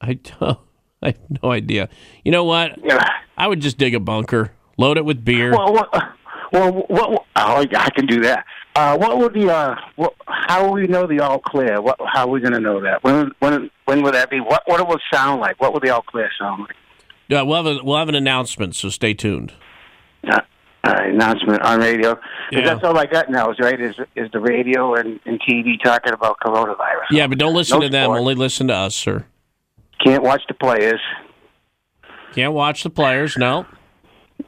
I don't. I have no idea. You know what? I would just dig a bunker, load it with beer. Well, what, well, what, what, oh, I can do that. Uh, what would the uh, what, how will we know the all clear? What, how are we going to know that? When when when would that be? What what it will sound like? What would the all clear sound like? Yeah, we'll have a, we'll have an announcement, so stay tuned. Uh, announcement on radio. Yeah. That's all I got now. Is right is is the radio and, and TV talking about coronavirus. Yeah, but don't listen No to them. sport. Only listen to us, sir. Can't watch the players. Can't watch the players. No.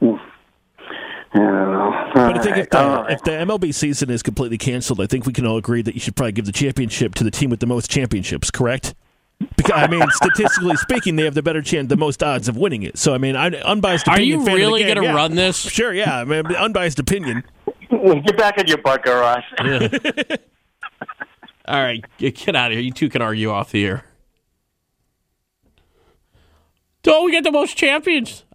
I don't know. But I think if the, if the MLB season is completely canceled, I think we can all agree that you should probably give the championship to the team with the most championships, correct? Because I mean, statistically speaking, they have the better chance, the most odds of winning it. So I mean, I, unbiased. Opinion. Are you fan really gonna yeah. run this? Sure, yeah. I mean, unbiased opinion. Get back in your bunker, Ross. All right, get, get out of here. You two can argue off the air. Oh, we get the most champions.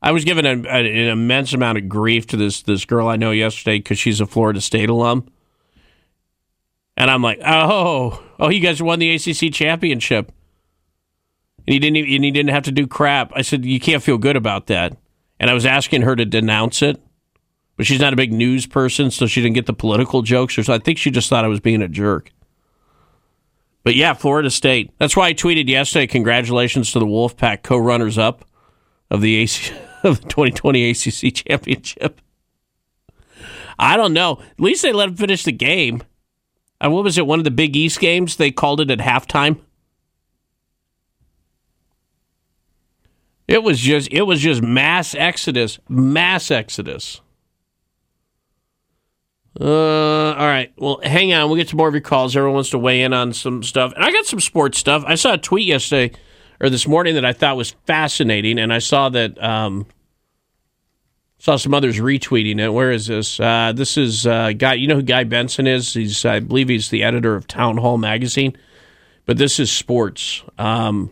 I was given a, a- an immense amount of grief to this this girl I know yesterday because she's a Florida State alum, and I'm like, oh, oh, you guys won the ACC championship, and you didn't even, and you didn't have to do crap. I said you can't feel good about that, and I was asking her to denounce it, but she's not a big news person, so she didn't get the political jokes. Or so I think she just thought I was being a jerk. But yeah, Florida State. That's why I tweeted yesterday. Congratulations to the Wolfpack co-runners up of the AC, of the 2020 ACC championship. I don't know. At least they let them finish the game. And what was it? One of the Big East games. They called it at halftime. It was just it was just mass exodus, mass exodus. Uh, all right. Well, hang on. We'll get to more of your calls. Everyone wants to weigh in on some stuff. And I got some sports stuff. I saw a tweet yesterday or this morning that I thought was fascinating, and I saw that um, saw some others retweeting it. Where is this? Uh, this is uh, guy. You know who Guy Benson is? He's I believe he's the editor of Town Hall magazine. But this is sports. Um,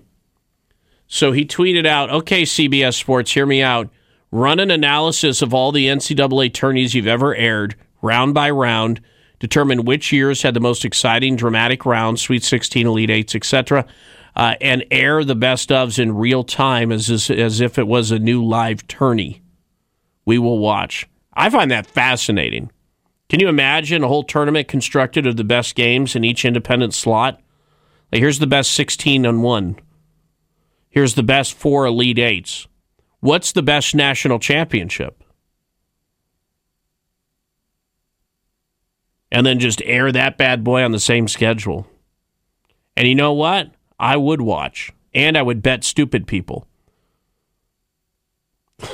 so he tweeted out, "Okay, CBS Sports, hear me out. Run an analysis of all the NCAA tourneys you've ever aired, round by round. Determine which years had the most exciting, dramatic rounds, Sweet 16, Elite Eights, etc." Uh, and air the best ofs in real time as as, as if it was a new live tourney. We will watch. I find that fascinating. Can you imagine a whole tournament constructed of the best games in each independent slot? Like here's the best 16 on one. Here's the best four Elite Eights. What's the best national championship? And then just air that bad boy on the same schedule. And you know what? I would watch. And I would bet stupid people.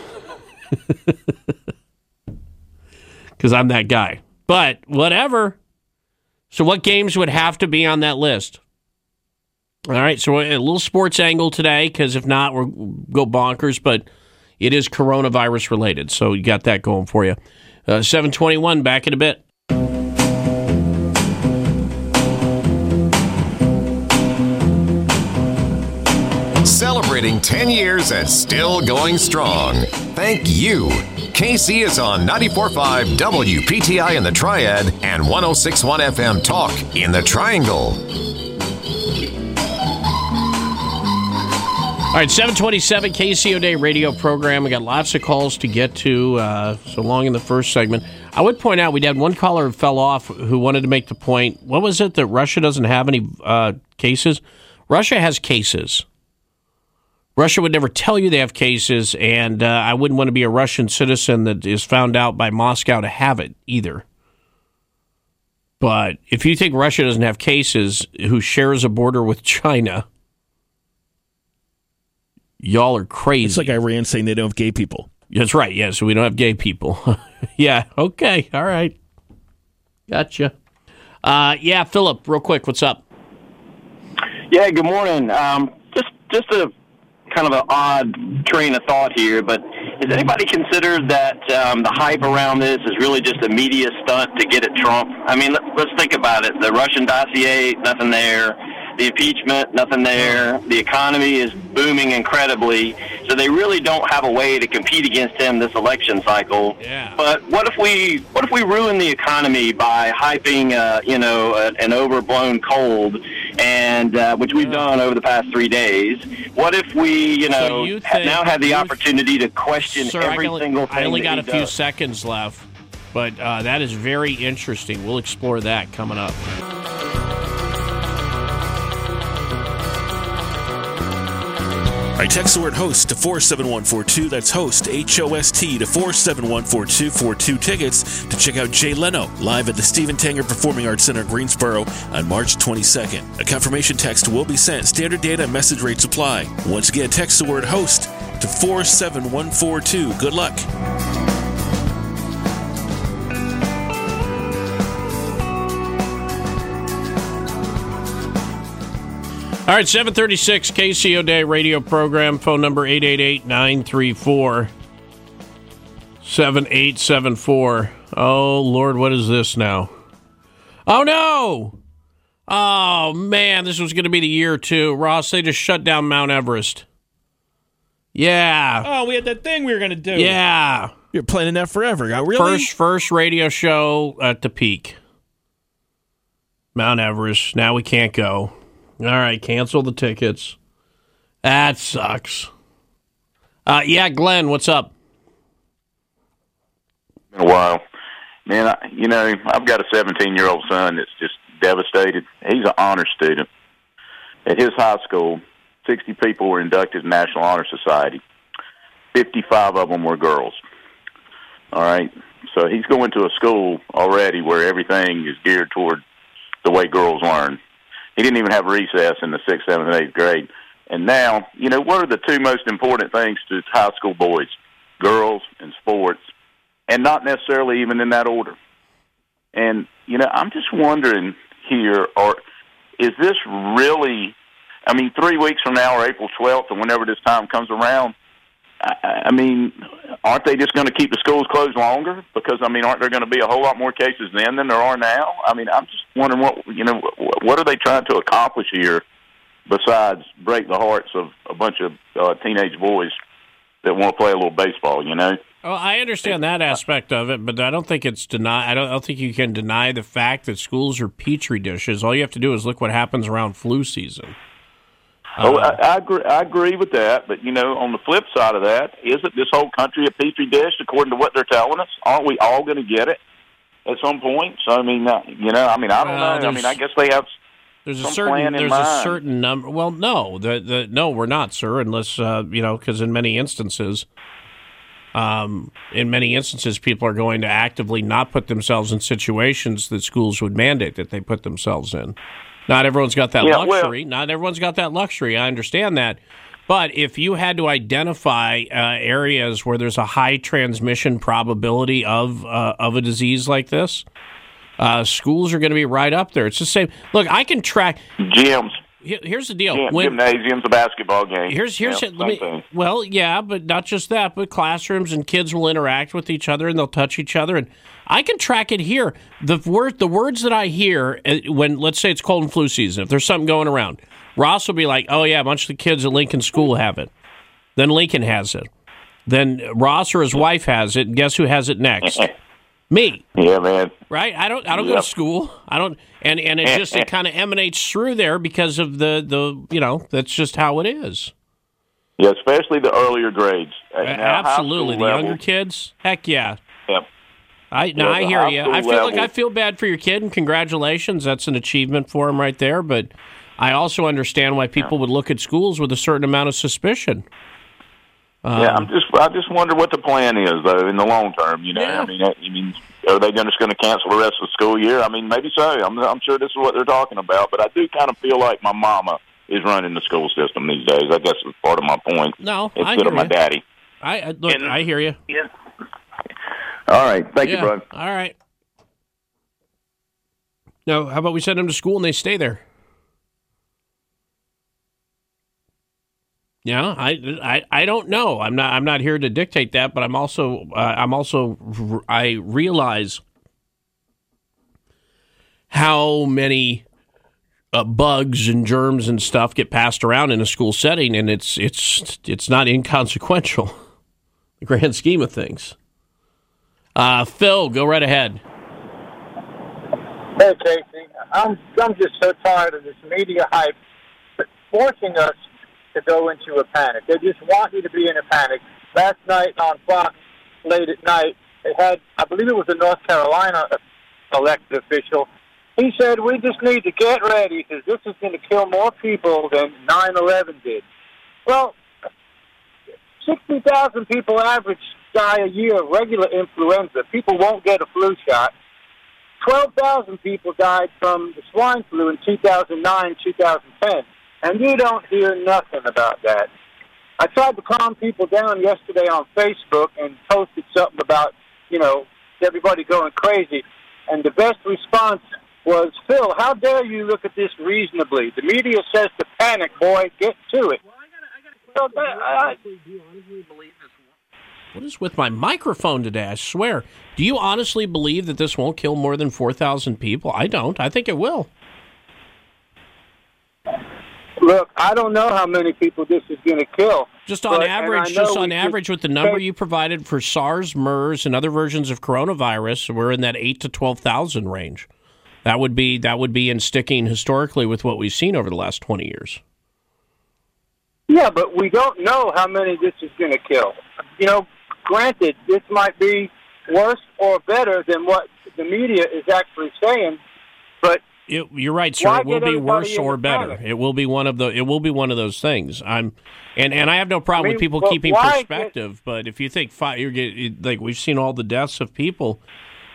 Because I'm that guy. But whatever. So, what games would have to be on that list? All right, so a little sports angle today, because if not, we'll go bonkers. But it is coronavirus related, so you got that going for you. Uh, Seven twenty-one. Back in a bit. Celebrating 10 years and still going strong. Thank you. Casey is on 94.5 WPTI in the Triad and 106.1 FM Talk in the Triangle. All right, 727 Casey O'Day radio program. We got lots of calls to get to, uh, so long in the first segment. I would point out we had one caller who fell off who wanted to make the point. What was it that Russia doesn't have any uh, cases? Russia has cases. Russia would never tell you they have cases, and uh, I wouldn't want to be a Russian citizen that is found out by Moscow to have it either. But if you think Russia doesn't have cases, who shares a border with China, y'all are crazy. It's like Iran saying they don't have gay people. That's right. Yeah, so we don't have gay people. yeah. Okay. All right. Gotcha. Uh, yeah, Philip, real quick, what's up? Yeah, good morning. Um, just just a kind of an odd train of thought here, but has anybody considered that um, the hype around this is really just a media stunt to get at Trump? I mean, let, let's think about it. The Russian dossier, nothing there. The impeachment, nothing there. The economy is booming incredibly, so they really don't have a way to compete against him this election cycle. Yeah. But what if we what if we ruin the economy by hyping, uh, you know, a, an overblown cold, and uh, which we've done over the past three days? What if we, you know, So you ha- now have the opportunity to question Sir, every only, single thing I only got a few seconds left, but uh, that is very interesting. We'll explore that coming up. Right, text the word host to 47142. That's host, H O S T, to 47142 for two tickets to check out Jay Leno live at the Stephen Tanger Performing Arts Center in Greensboro on March 22nd. A confirmation text will be sent. Standard data message rates apply. Once again, text the word host to 47142. Good luck. All right, 736 Casey O'Day radio program, phone number 888 934 7874. Oh, Lord, what is this now? Oh, no! Oh, man, this was going to be the year, too. Ross, they just shut down Mount Everest. Yeah. Oh, we had that thing we were going to do. Yeah. You're planning that forever. Really? First, first radio show at the peak. Mount Everest. Now we can't go. All right, cancel the tickets. That sucks. Uh, yeah, Glenn, what's up? been a while. Man, I, you know, I've got a 17 year old son that's just devastated. He's an honor student. At his high school, 60 people were inducted in National Honor Society. 55 of them were girls. All right. So he's going to a school already where everything is geared toward the way girls learn. He didn't even have recess in the sixth, seventh, and eighth grade. And now, you know, what are the two most important things to high school boys? Girls and sports, and not necessarily even in that order. And you know, I'm just wondering here, or is this really? I mean, three weeks from now, or April 12th, or whenever this time comes around, I, I mean, aren't they just going to keep the schools closed longer? Because I mean, aren't there going to be a whole lot more cases then than there are now? I mean, I'm just wondering what you know, what, are they trying to accomplish here, besides break the hearts of a bunch of uh, teenage boys that want to play a little baseball? You know. Well, I understand that aspect of it, but I don't think it's deny. I don't, I don't think you can deny the fact that schools are petri dishes. All you have to do is look what happens around flu season. Oh, Uh, I, I agree. I agree with that. But you know, on the flip side of that, isn't this whole country a petri dish according to what they're telling us? Aren't we all going to get it at some point? So I mean, uh, you know, I mean, I don't Well, know. I mean, I guess they have There's a certain plan in there's mind. a certain number. Well, no, the the no, we're not, sir, unless uh, you know, because in many instances, um, in many instances, people are going to actively not put themselves in situations that schools would mandate that they put themselves in. Not everyone's got that Yeah, well- luxury. not everyone's got that luxury. I understand that. But if you had to identify uh, areas where there's a high transmission probability of uh, of a disease like this, uh, schools are going to be right up there. It's the same. Look, I can track gyms. Here's the deal. gym- When- gymnasiums, a basketball game. Here's here's Yeah, let me, well, yeah, but not just that, but classrooms and kids will interact with each other and they'll touch each other, and I can track it here. The word, the words that I hear uh, when let's say it's cold and flu season, if there's something going around, Ross will be like, "Oh yeah, a bunch of the kids at Lincoln School have it." Then Lincoln has it. Then Ross or his wife has it, and guess who has it next? Me. Yeah, man. Right? I don't I don't go to school. I don't and and it just it kind of emanates through there because of the the you know, that's just how it is. Yeah, especially the earlier grades. Absolutely. The younger kids? Heck yeah. Yep. I no, I hear you. I feel like I feel bad for your kid, and congratulations. That's an achievement for him right there. But I also understand why people would look at schools with a certain amount of suspicion. yeah, Um, I'm just I just wonder what the plan is though in the long term. You know, I mean, I mean, are they just going to cancel the rest of the school year? I mean, maybe so. I'm I'm sure this is what they're talking about, but I do kind of feel like my mama is running the school system these days. I guess is part of my point. No, I instead hear of my you. daddy. I, I look. I hear you. Yeah. All right, thank Yeah, you, bro. All right. Now, how about we send them to school and they stay there? Yeah, I, I, I don't know. I'm not I'm not here to dictate that, but I'm also uh, I'm also I realize how many uh, bugs and germs and stuff get passed around in a school setting, and it's it's it's not inconsequential, the grand scheme of things. Uh, Phil, go right ahead. Hey, Casey. I'm I'm just so tired of this media hype forcing us to go into a panic. They just want you to be in a panic. Last night on Fox, late at night, they had, I believe it was a North Carolina elected official. He said, we just need to get ready because this is going to kill more people than 9-11 did. Well, 60,000 people average die a year of regular influenza. People won't get a flu shot. 12,000 people died from the swine flu in 2009, 2010. And you don't hear nothing about that. I tried to calm people down yesterday on Facebook and posted something about, you know, everybody going crazy. And the best response was, Phil, how dare you look at this reasonably? The media says to panic, boy, get to it. Well, I gotta, I, What is with my microphone today? I swear. Do you honestly believe that this won't kill more than 4,000 people? I don't. I think it will. Look, I don't know how many people this is going to kill. Just on but- average, and I know just on average, with the number you provided for SARS, MERS, and other versions of coronavirus, we're in that eight to twelve thousand range. That would be that would be in sticking historically with what we've seen over the last twenty years. Yeah, but we don't know how many this is going to kill. You know, granted, this might be worse or better than what the media is actually saying, but It, you're right, sir. Why it will be worse or better. It will be one of the. It will be one of those things. I'm, and and I have no problem I mean, with people keeping perspective. but if you think five, you're get, like we've seen all the deaths of people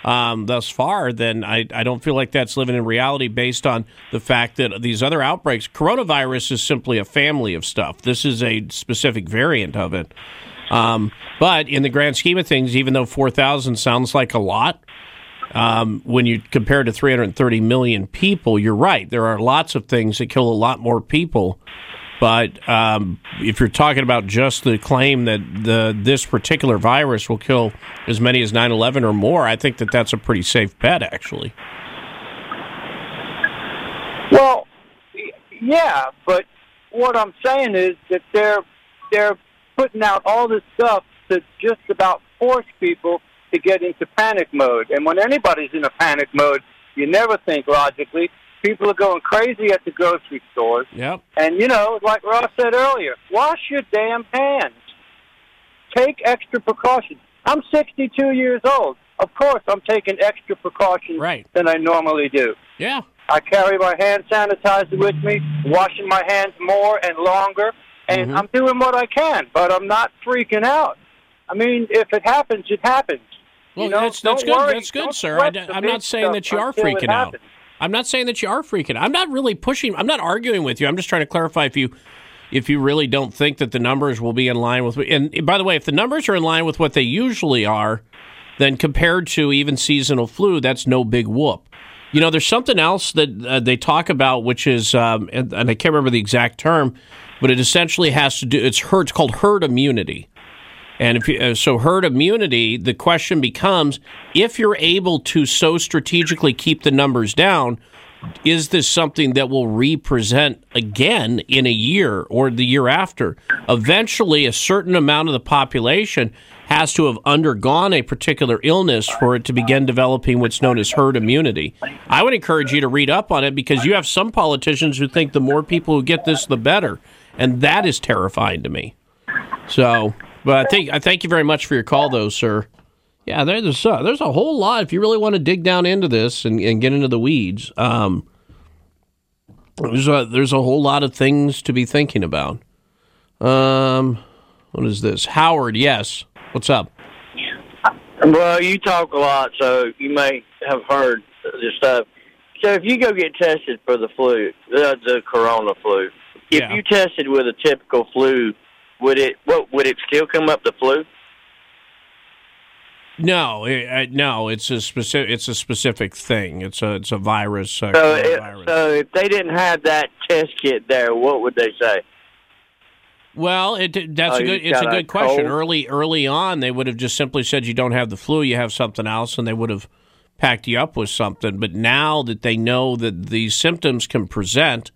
um, thus far, then I I don't feel like that's living in reality based on the fact that these other outbreaks. Coronavirus is simply a family of stuff. This is a specific variant of it. Um, but in the grand scheme of things, even though four thousand sounds like a lot, um, when you compare to 330 million people, you're right. There are lots of things that kill a lot more people. But um, if you're talking about just the claim that the this particular virus will kill as many as 9/11 or more, I think that that's a pretty safe bet, actually. Well, yeah, but what I'm saying is that they're they're putting out all this stuff to just about force people to get into panic mode. And when anybody's in a panic mode, you never think logically. People are going crazy at the grocery stores. Yep. And you know, like Ross said earlier, wash your damn hands. Take extra precautions. I'm 62 years old. Of course, I'm taking extra precautions right. than I normally do. Yeah. I carry my hand sanitizer with me, washing my hands more and longer, and Mm-hmm. I'm doing what I can, but I'm not freaking out. I mean, if it happens, it happens. Well, you know, that's that's good. worry. that's good, Don't sir. I, am not saying that you are freaking out. I'm not saying that you are freaking out. I'm not really pushing. I'm not arguing with you. I'm just trying to clarify if you if you really don't think that the numbers will be in line with. And by the way, if the numbers are in line with what they usually are, then compared to even seasonal flu, that's no big whoop. You know, there's something else that uh, they talk about, which is, um, and, and I can't remember the exact term, but it essentially has to do. It's herd. It's called herd immunity. And if you, uh, so, herd immunity, the question becomes: if you're able to so strategically keep the numbers down, is this something that will represent again in a year or the year after? Eventually, a certain amount of the population has to have undergone a particular illness for it to begin developing what's known as herd immunity. I would encourage you to read up on it because you have some politicians who think the more people who get this, the better, and that is terrifying to me. So, but I think I thank you very much for your call, though, sir. Yeah, there's a, there's a whole lot. If you really want to dig down into this and, and get into the weeds, um, there's a there's a whole lot of things to be thinking about. Um, what is this? Howard, yes. What's up? Well, you talk a lot, so you may have heard this stuff. So if you go get tested for the flu, the, the corona flu, if Yeah. you tested with a typical flu, would it what would it still come up the flu? No, it, uh, no. It's a specific. It's a specific thing. It's a it's a virus. Uh, So, if, coronavirus. so if they didn't have that test kit there, what would they say? Well, it, that's Oh, a good. It's a got a good question. cold? Early, early on, they would have just simply said you don't have the flu, you have something else, and they would have packed you up with something. But now that they know that these symptoms can present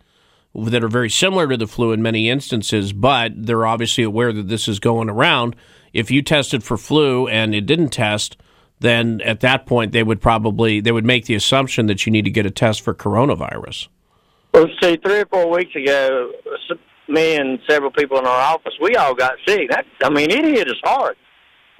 that are very similar to the flu in many instances, but they're obviously aware that this is going around. If you tested for flu and it didn't test, then at that point they would probably they would make the assumption that you need to get a test for coronavirus. Well, see, three or four weeks ago, me and several people in our office, we all got sick. That, I mean, it hit us hard.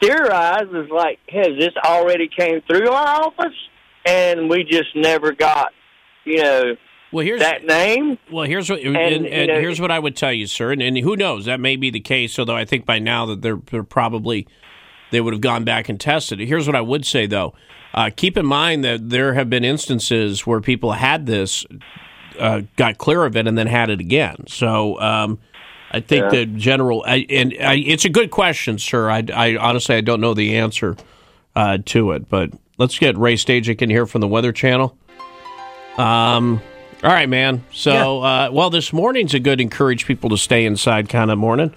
theorize is like, has this already came through our office, and we just never got, you know, well, here's that name. Well, here's what and, And, and, know- here's what I would tell you, sir. And, and who knows? That may be the case. Although I think by now that they're they're probably they would have gone back and tested it. Here's what I would say though: uh, keep in mind that there have been instances where people had this, uh, got clear of it, and then had it again. So. Um, I think Yeah. the general, I, and I, it's a good question, sir. I, I honestly I don't know the answer uh, to it, but let's get Ray Stajic in here from the Weather Channel. Um, all right, man. So, uh, well, this morning's a good encourage people to stay inside kind of morning.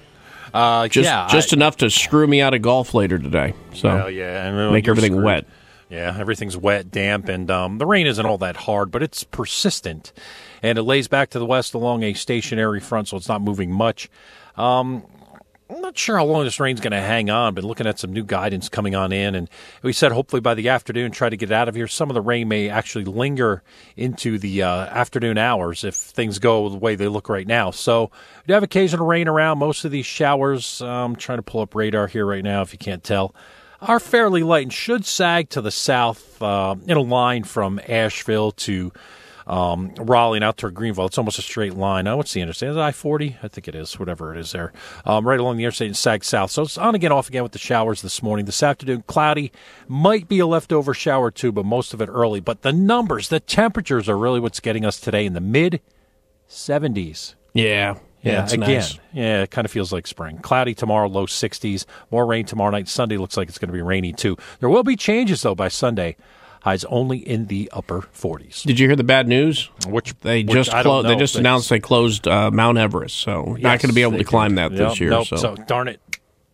Uh, just yeah, just I- enough to screw me out of golf later today. So, Well, yeah, and, make everything screwed. wet. Yeah, everything's wet, damp, and um, the rain isn't all that hard, but it's persistent, and it lays back to the west along a stationary front, so it's not moving much. Um, I'm not sure how long this rain's going to hang on, but looking at some new guidance coming on in, and we said hopefully by the afternoon try to get out of here. Some of the rain may actually linger into the uh, afternoon hours if things go the way they look right now. So we have occasional rain around. Most of these showers, um, trying to pull up radar here right now if you can't tell, are fairly light and should sag to the south uh, in a line from Asheville to um, Raleigh and out toward Greenville. It's almost a straight line. Now, what's the interstate? Is I 40? I think it is, whatever it is there. Um, right along the interstate and sag south. So it's on again, off again with the showers this morning. This afternoon, cloudy. Might be a leftover shower too, but most of it early. But the numbers, the temperatures are really what's getting us today in the mid 70s. Yeah. Yeah, again. nice. Yeah, it kind of feels like spring. Cloudy tomorrow, low 60s. More rain tomorrow night. Sunday looks like it's going to be rainy too. There will be changes though by Sunday. Highs only in the upper 40s. Did you hear the bad news? Which they which just clo- they just announced they closed uh, Mount Everest, so we're not going to be able to climb did. that this year. nope. So. So, darn it.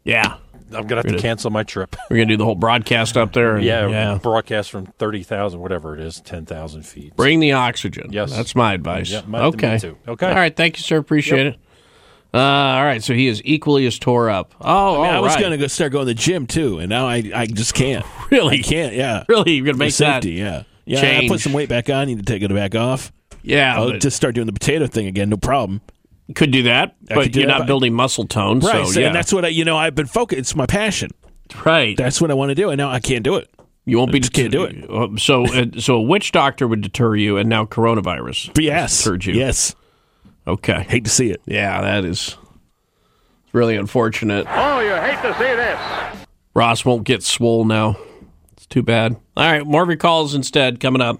yeah, I'm gonna have to cancel my trip. We're going to do the whole broadcast up there. And, yeah, yeah. broadcast from thirty thousand, whatever it is, ten thousand feet. Bring the oxygen. Yes. that's my advice. Yeah, my- okay. me too. Okay. All right. Thank you, sir. Appreciate Yep. it. Uh, all right. So he is equally as tore up. Oh, I, mean, I was right. going to go start going to the gym too, and now I I just can't. Really? I can't. Yeah. Really? You're gonna For make that safety, Yeah. Yeah. I put some weight back on. Need to take it back off. Yeah, I'll but- just start doing the potato thing again. No problem. Could do that, I but do you're that, not but- building muscle tone. Right. So so- yeah, And that's what I you know I've been focused. It's my passion. right. That's what I want to do, and now I can't do it. You won't be just can't do it. Uh, So, uh, so a witch doctor would deter you, and now coronavirus. But yes, deterred you. yes. Okay. Hate to see it. Yeah, that is really unfortunate. Oh, you hate to see this. Ross won't get swole now. It's too bad. All right, more of your calls instead coming up.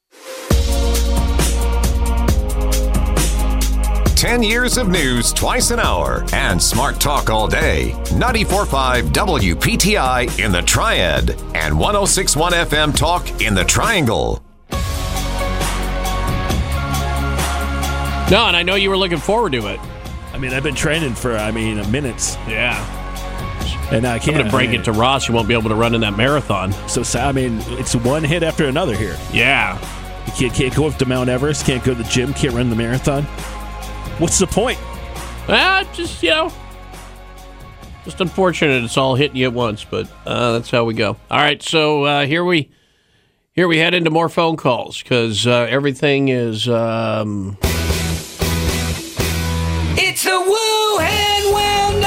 10 years of news twice an hour and smart talk all day. 94.5 WPTI in the Triad and 106.1 FM Talk in the Triangle. No, and I know you were looking forward to it. I mean, I've been training for, I mean, minutes. Yeah. And I I'm can't going to break I mean, it to Ross. You won't be able to run in that marathon. So, so, I mean, it's one hit after another here. Yeah. You can't, can't go up to Mount Everest, can't go to the gym, can't run the marathon. What's the point? Ah, just, you know, just unfortunate it's all hitting you at once, but uh, that's how we go. All right, so uh, here we here we head into more phone calls because uh, everything is. Um, It's a Wuhan Windup.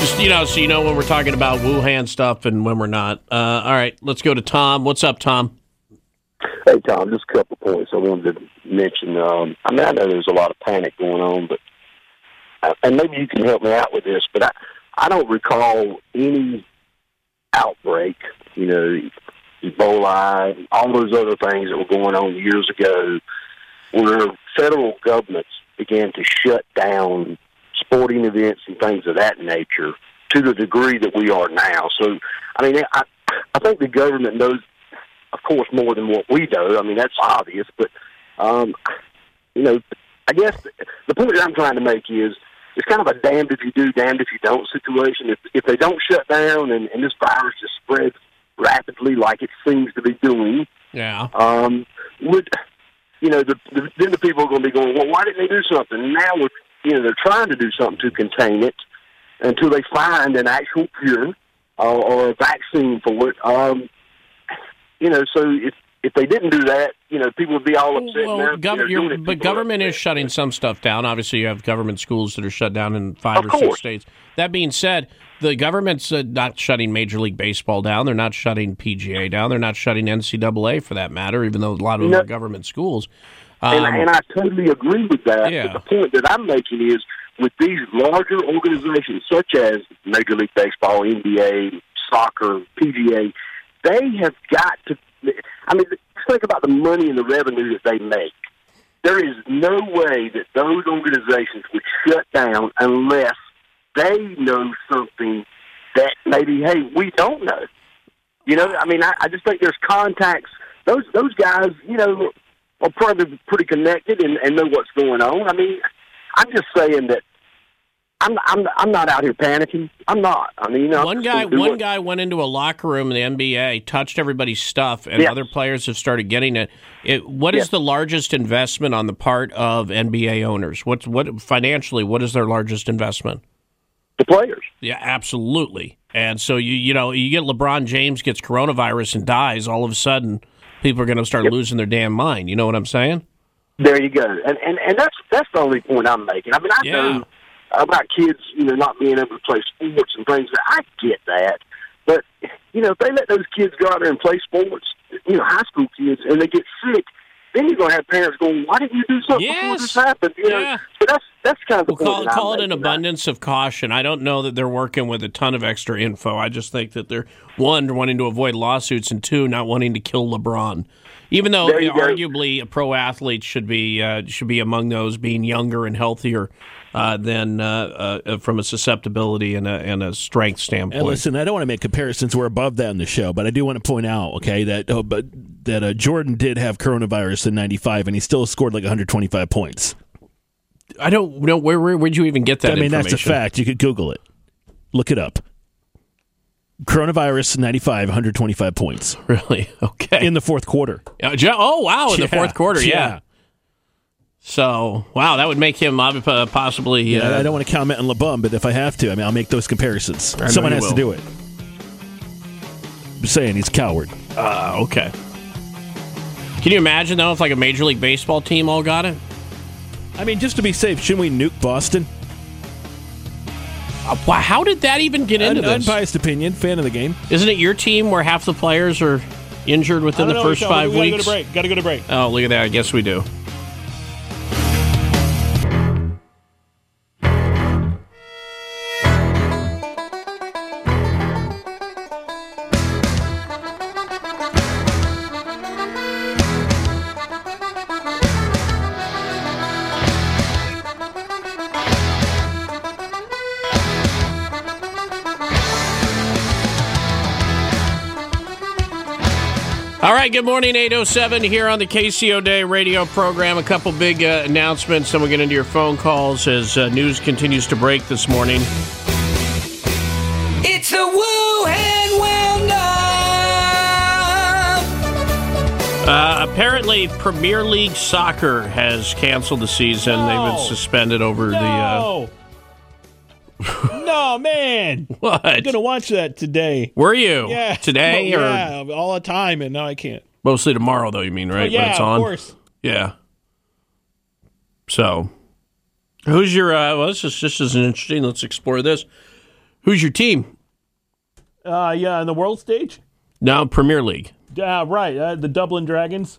just you know, so you know when we're talking about Wuhan stuff and when we're not. Uh, all right, let's go to Tom. What's up, Tom? Hey, Tom, just a couple points I wanted to mention. Um, I mean, I know there's a lot of panic going on, but uh, and maybe you can help me out with this, but I I don't recall any outbreak, you know, Ebola, all those other things that were going on years ago, where federal governments began to shut down sporting events and things of that nature to the degree that we are now. So, I mean, I I think the government knows of course, more than what we do. I mean, that's obvious, but um, you know, I guess the point that I'm trying to make is it's kind of a damned if you do, damned if you don't situation. If if they don't shut down and, and this virus just spreads rapidly like it seems to be doing, Yeah. um, would you know, the, the, then the people are going to be going, well, why didn't they do something? Now we're, you know, they're trying to do something to contain it until they find an actual cure uh, or a vaccine for it. Um, you know, so if if they didn't do that, you know, people would be all upset. Well, you gov- doing it, but government is shutting some stuff down. Obviously, you have government schools that are shut down in five Of or six states. That being said, the government's uh, not shutting Major League Baseball down. They're not shutting PGA down. They're not shutting NCAA for that matter, even though a lot of them No. are government schools. and, Um, and I totally agree with that. Yeah. But the point that I'm making is with these larger organizations such as Major League Baseball, NBA, soccer, PGA, they have got to. I mean, think about the money and the revenue that they make. There is no way that those organizations would shut down unless they know something that maybe, hey, we don't know. You know, I mean, I, I just think there's contacts. Those those guys, you know, are probably pretty connected and, and know what's going on. I mean, I'm just saying that I'm I'm I'm not out here panicking. I'm not. I mean, you know, one guy, one guy went into a locker room in the NBA, touched everybody's stuff, and Yes. other players have started getting it. it what is the largest investment on the part of NBA owners? What's what financially? What is their largest investment? The players. Yeah, absolutely. And so you you know you get LeBron James gets coronavirus and dies. All of a sudden, people are going to start losing their damn mind. You know what I'm saying? There you go, and and and that's that's the only point I'm making. I mean, I Yeah. know about kids, you know, not being able to play sports and things. I get that, but you know, if they let those kids go out there and play sports, you know, high school kids, and they get sick, then you're going to have parents going, "Why didn't you do something before this happened?" You know, so that's that's kind of the We'll call, point I'm call it an abundance of caution. I don't know that they're working with a ton of extra info. I just think that they're one wanting to avoid lawsuits and two not wanting to kill LeBron. Even though you go. arguably a pro athlete should be uh, should be among those being younger and healthier uh, than uh, uh, from a susceptibility and a, and a strength standpoint. And listen, I don't want to make comparisons. We're above that in the show, but I do want to point out, okay, that oh, but that uh, Jordan did have coronavirus in '95, and he still scored like 125 points. I don't know where where would you even get that? I mean, that's a fact. You could Google it, look it up. Coronavirus '95, 125 points. Really? Okay. In the fourth quarter. Uh, Oh wow! In the fourth quarter, yeah. yeah. So wow, that would make him uh, possibly. Yeah, uh, I don't want to comment on LeBum, but if I have to, I mean, I'll make those comparisons. I Someone has will. to do it. I'm saying he's a coward. Uh, okay. Can you imagine though if like a major league baseball team all got it? I mean, just to be safe, shouldn't we nuke Boston? Uh, wow, how did that even get into Un- this? unbiased opinion, fan of the game. Isn't it your team where half the players are injured within the know, first Michelle, five we gotta weeks? Go to break. Got to go to break. Oh, look at that! I guess we do. Right, good morning, 807 here on the Casey O'Day radio program. A couple big uh, announcements, then we'll get into your phone calls as uh, news continues to break this morning. It's a Wuhan Will Uh, apparently, Premier League Soccer has canceled the season. They've been suspended over the. No. man. What? I'm going to watch that today. were you? Yeah. Today Oh, or yeah, all the time, and now I can't. mostly tomorrow, though, you mean, right? Oh, yeah, when it's of course. Yeah. So, who's your. Uh, well, this is just as interesting. Let's explore this. Who's your team? Uh, yeah, in the world stage? No, Premier League. Uh, right, uh, the Dublin Dragons.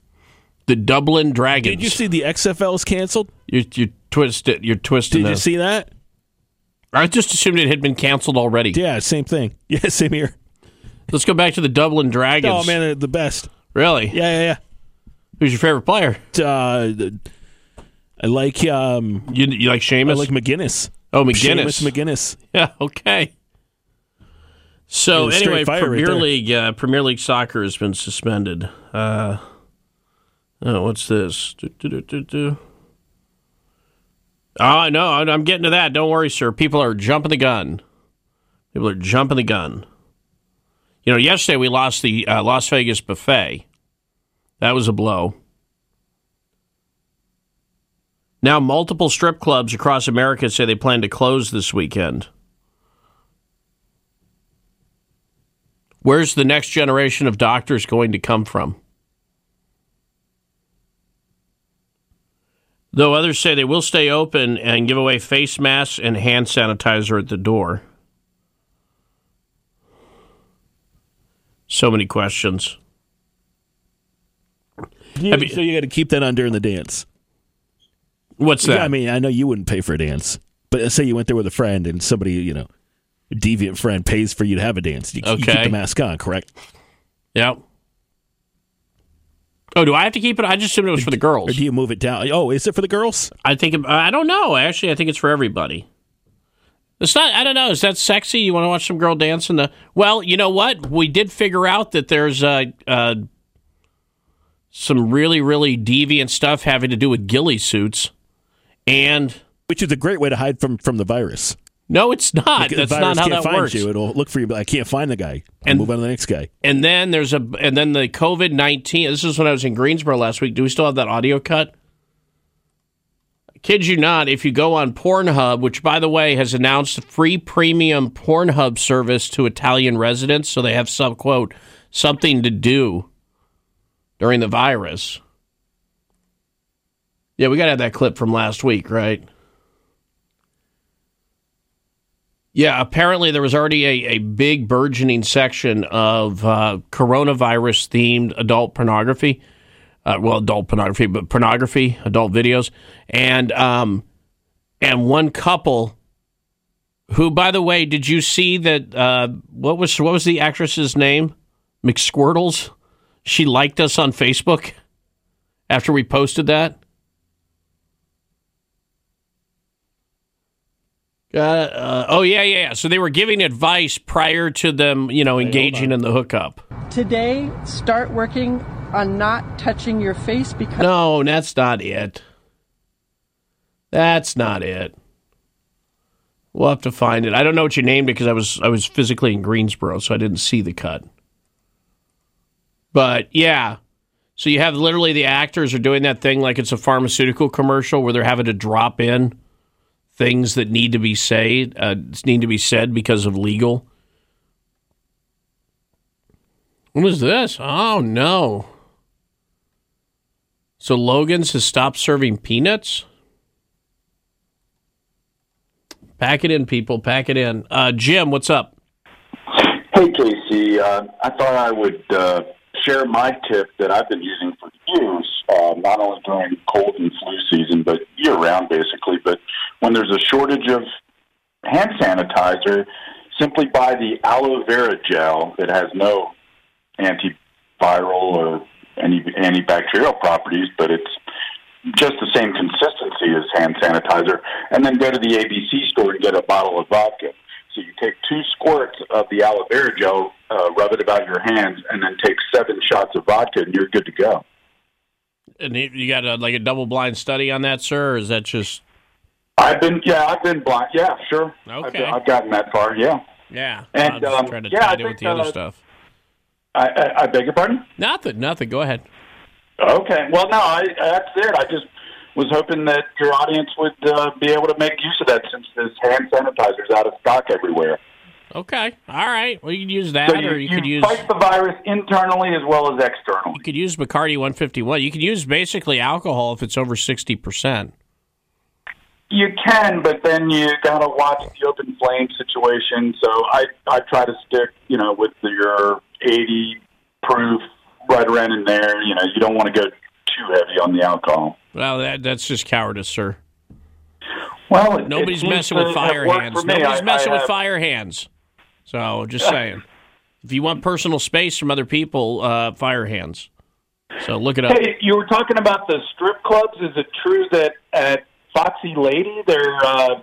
The Dublin Dragons. Did you see the XFL is canceled? You you twisted. It. You're twisting. Did you this. see that? I just assumed it had been canceled already. Yeah, same thing. Yeah, same here. Let's go back to the Dublin Dragons. Oh man, they're the best. Really? Yeah, yeah, yeah. Who's your favorite player? Uh, I like um, You, you like I like McGinnis. oh, McGinnis. Seamus McGinnis. Yeah. Okay. So Yeah, anyway, fire right Premier. League uh, Premier League Soccer has been suspended. Uh, oh, what's this? Do, do, do, do, do. Oh, no, I'm getting to that. Don't worry, sir. People are jumping the gun. People are jumping the gun. You know, yesterday we lost the uh, Las Vegas buffet. That was a blow. Now, multiple strip clubs across America say they plan to close this weekend. Where's the next generation of doctors going to come from? Though others say they will stay open and give away face masks and hand sanitizer at the door. So many questions. You- you- so you got to keep that on during the dance. What's that? Yeah, I mean, I know you wouldn't pay for a dance, but say you went there with a friend and somebody, you know, deviant friend pays for you to have a dance. You, you keep the mask on, correct? yeah. Oh, do I have to keep it? I just assumed it was for the girls. Or do you move it down? Oh, is it for the girls? I think it- I don't know. Actually, I think it's for everybody. It's not. I don't know. Is that sexy? You want to watch some girl dance in the? Well, you know what? We did figure out that there's uh, uh, some really, really deviant stuff having to do with ghillie suits, and Which is a great way to hide from from the virus. No, it's not. Like, That's the virus not how can't that find works. you. It'll look for you, but I can't find the guy. And And- move on to the next guy. And then there's a, and then the COVID nineteen. This is when I was in Greensboro last week. Do we still have that audio cut? Kid you not, if you go on Pornhub, which by the way has announced a free premium Pornhub service to Italian residents, so they have some quote something to do during the virus. Yeah, we got to have that clip from last week, right? Yeah, apparently there was already a, a big burgeoning section of uh, coronavirus themed adult pornography. Uh, well, adult pornography, but pornography, adult videos, and um, and one couple who, by the way, did you see that? Uh, what was what was the actress's name? McSquirtles. She liked us on Facebook after we posted that. Uh, uh, oh yeah, yeah, yeah. So they were giving advice prior to them, you know, engaging in the hookup. Today, start working on not touching your face because No, that's not it. That's not it. We'll have to find it. I don't know what you named it because I was I was physically in Greensboro, so I didn't see the cut. But yeah, so you have literally the actors are doing that thing like it's a pharmaceutical commercial where they're having to drop in things that need to be said uh, need to be said because of legal. What is this? Oh no. So Logan's has stopped serving peanuts. Pack it in, people. Pack it in. Uh, Jim, what's up? Hey, Casey. Uh, I thought I would uh, share my tip that I've been using for years, uh, not only during cold and flu season, but year round, basically. But when there's a shortage of hand sanitizer, simply buy the aloe vera gel that has no antiviral or any antibacterial properties, but it's just the same consistency as hand sanitizer, and then go to the ABC store and get a bottle of vodka. So you take two squirts of the aloe vera gel, uh, rub it about your hands, and then take seven shots of vodka, and you're good to go. And you- got a, like a double blind study on that, sir, or is that just I've been, yeah, I've been blind. Yeah, sure. I've, Okay. been, I've gotten that far. Yeah. yeah? And, I'm um, trying to yeah, tie I it with the other uh, stuff. I, I, I beg your pardon. Nothing, nothing. Go ahead. Okay. Well, no, I, that's it. I just was hoping that your audience would uh, be able to make use of that since this hand sanitizer is out of stock everywhere. Okay, all right. Well, you can use that, so you, or you, could use fight the virus internally as well as externally. you could use Bacardi 151. You could use basically alcohol if it's over sixty percent. You can, but then you got to watch the open flame situation. So I I try to stick, you know, with your 80 proof right around in there. You know, you don't want to go too heavy on the alcohol. Well, that, that's just cowardice, sir. Well, it- Nobody's it messing with fire hands. Nobody's I- messing I with have- fire hands. So just saying, if you want personal space from other people, uh, fire hands. So look it up. Hey, you were talking about the strip clubs. Is it true that at Foxy Lady they're uh,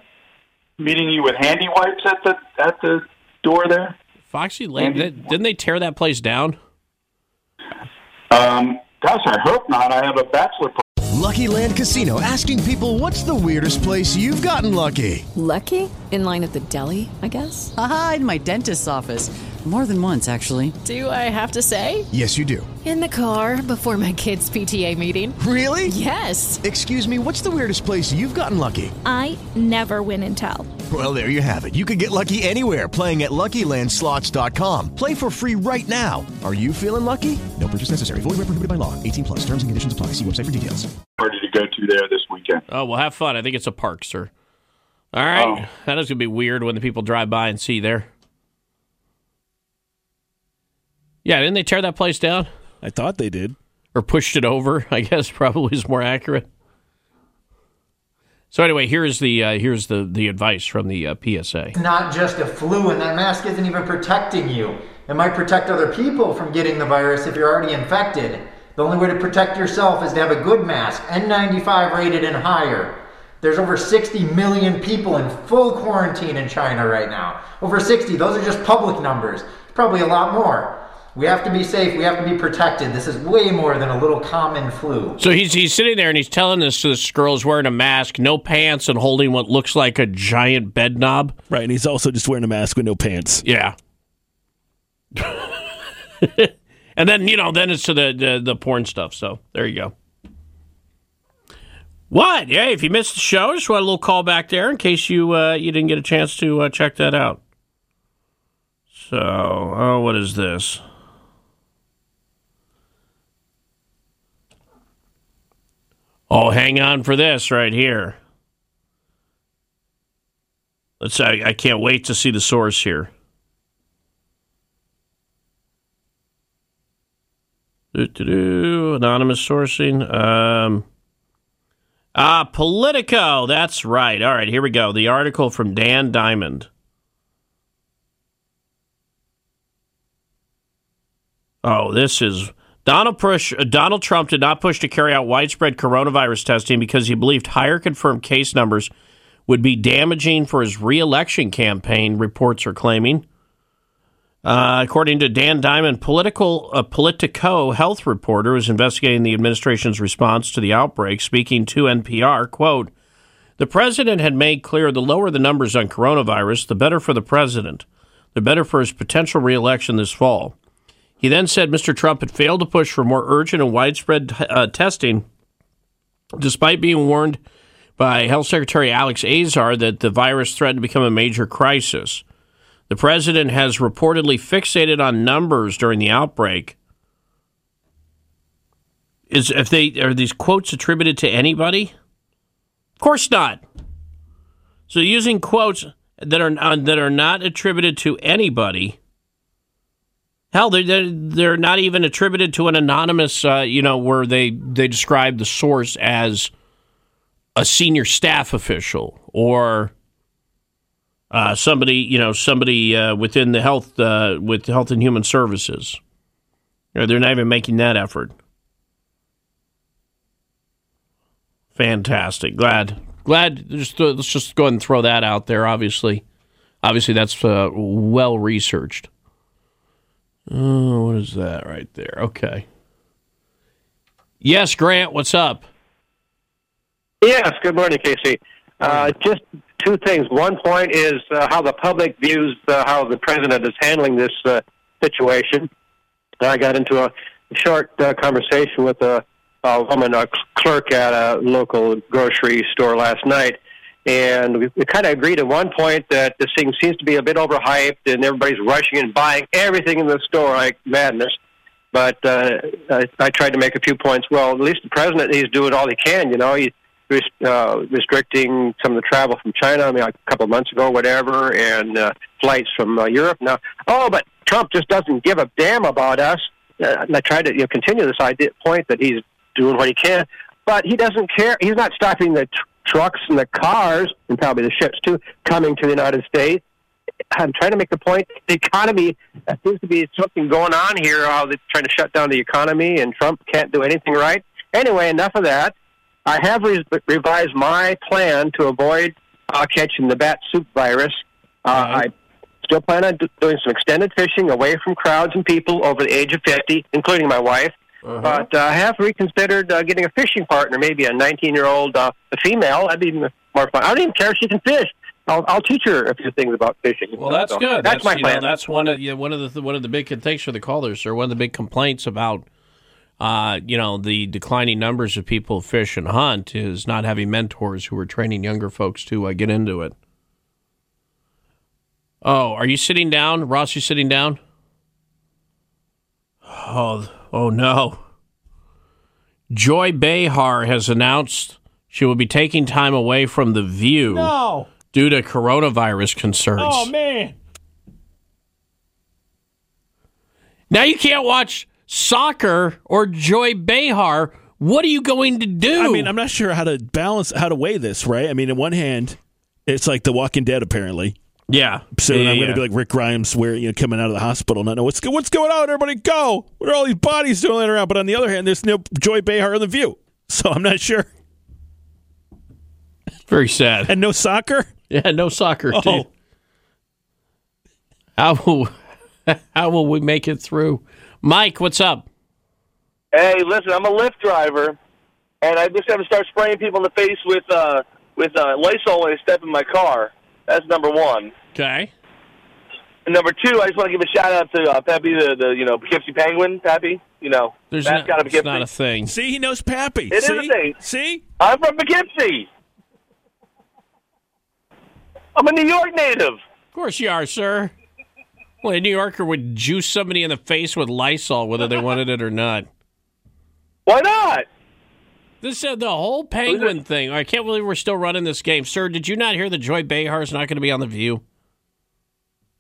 meeting you with handy wipes at the at the door there? Foxy Lane, didn't they tear that place down? Um, gosh, I hope not. I have a bachelor. Lucky Land Casino asking people what's the weirdest place you've gotten lucky? Lucky? In line at the deli, I guess? Aha, in my dentist's office. More than once, actually. Do I have to say? Yes, you do. In the car before my kids' PTA meeting. Really? Yes. Excuse me, what's the weirdest place you've gotten lucky? I never win and tell. Well, there you have it. You can get lucky anywhere playing at LuckyLandSlots.com. Play for free right now. Are you feeling lucky? No purchase necessary. Void where prohibited by law. 18 plus. Terms and conditions apply. See website for details. Party to go to there this weekend. Oh, well, have fun. I think it's a park, sir. All right. Oh. That is going to be weird when the people drive by and see there. Yeah, didn't they tear that place down? I thought they did. Or pushed it over, I guess probably is more accurate. So anyway, here's the uh, here's the the advice from the uh, PSA. It's not just a flu, and that mask isn't even protecting you. It might protect other people from getting the virus if you're already infected. The only way to protect yourself is to have a good mask, N95 rated and higher. There's over 60 million people in full quarantine in China right now. Over 60, those are just public numbers. Probably a lot more. We have to be safe, we have to be protected. This is way more than a little common flu. So he's he's sitting there and he's telling this to this girl who's wearing a mask, no pants, and holding what looks like a giant bed knob. Right, and he's also just wearing a mask with no pants. Yeah. and then you know, then it's to the, the the porn stuff. So there you go. What? Yeah, if you missed the show, just want a little call back there in case you uh, you didn't get a chance to uh, check that out. So, oh, what is this? Oh, hang on for this right here. Let's. I, I can't wait to see the source here. Doo-doo-doo. Anonymous sourcing. Um, ah, Politico. That's right. All right, here we go. The article from Dan Diamond. Oh, this is Donald push. uh, Donald Trump did not push to carry out widespread coronavirus testing because he believed higher confirmed case numbers would be damaging for his reelection campaign. Reports are claiming. Uh, according to Dan Diamond, political a Politico health reporter who is investigating the administration's response to the outbreak, speaking to NPR, quote, "The president had made clear the lower the numbers on coronavirus, the better for the president, the better for his potential reelection this fall." He then said Mr. Trump had failed to push for more urgent and widespread uh, testing, despite being warned by Health Secretary Alex Azar that the virus threatened to become a major crisis. The president has reportedly fixated on numbers during the outbreak. is if they are these quotes attributed to anybody? Of course not. So using quotes that are uh, that are not attributed to anybody. Hell, they're, they're, not even attributed to an anonymous, uh, you know, where they, they describe the source as a senior staff official or uh, somebody, you know, somebody uh, within the health, uh, with Health and Human Services. You know, they're not even making that effort. Fantastic. Glad, glad. Just let's just go ahead and throw that out there. Obviously, obviously that's uh, well researched. Oh, what is that right there? Okay. Yes, Grant. What's up? Yes. Good morning, Casey. Uh, just two things. One point is uh, how the public views uh, how the president is handling this uh, situation. I got into a short uh, conversation with a, a woman, a clerk at a local grocery store last night, and we, we kind of agreed at one point that this thing seems to be a bit overhyped, and everybody's rushing and buying everything in the store like madness. But uh, I, I tried to make a few points. Well, at least the president, he's doing all he can. You know, he's uh, restricting some of the travel from China. I mean, like a couple of months ago, whatever, and uh, flights from uh, Europe. Now, oh, but Trump just doesn't give a damn about us. Uh, and I tried to you know, continue this idea point that he's doing what he can, but he doesn't care. He's not stopping the trucks and the cars, and probably the ships too, coming to the United States. I'm trying to make the point. The economy uh, seems to be something going on here. How they're trying to shut down the economy, and Trump can't do anything right. Anyway, enough of that. I have re- revised my plan to avoid uh, catching the bat soup virus. Uh, I still plan on do- doing some extended fishing away from crowds and people over the age of 50, including my wife. But uh, I have reconsidered uh, getting a fishing partner, maybe a 19 year old uh, a female. That'd be more fun. I don't even care if she can fish. I'll, I'll teach her a few things about fishing. Well, that's So good. That's, my you know, plan. that's one of one of the one of the big thanks for the callers, sir. One of the big complaints about uh, you know the declining numbers of people who fish and hunt is not having mentors who are training younger folks to uh, get into it. Oh, are you sitting down, Ross? You sitting down? Oh, oh no. Joy Behar has announced she will be taking time away from the View No. due to coronavirus concerns. Oh man. Now you can't watch soccer or Joy Behar. What are you going to do? I mean, I'm not sure how to balance how to weigh this, right? I mean, in one hand, it's like The Walking Dead, apparently. Yeah. So Yeah, I'm yeah, going to yeah. be like Rick Grimes, where you know coming out of the hospital, not know what's what's going on. Everybody go! What are all these bodies doing laying around? But on the other hand, there's no Joy Behar in the view, so I'm not sure. Very sad. And no soccer. Yeah, no soccer. Oh. too. How will how will we make it through? Mike, what's up? Hey, listen, I'm a Lyft driver, and I just have to start spraying people in the face with uh, with uh, Lysol when I step in my car. That's number one. Okay. And number two, I just want to give a shout out to uh, Peppy, the, the you know Poughkeepsie Penguin. Peppy, you know, There's that's not, got to it's not a thing. See, he knows Pappy. It is See? a thing. See, I'm from Poughkeepsie. I'm a New York native. Of course you are, sir. Well, a New Yorker would juice somebody in the face with Lysol, whether they wanted it or not. Why not? This uh, the whole penguin thing. I can't believe we're still running this game, sir. Did you not hear that Joy Behar is not going to be on the View?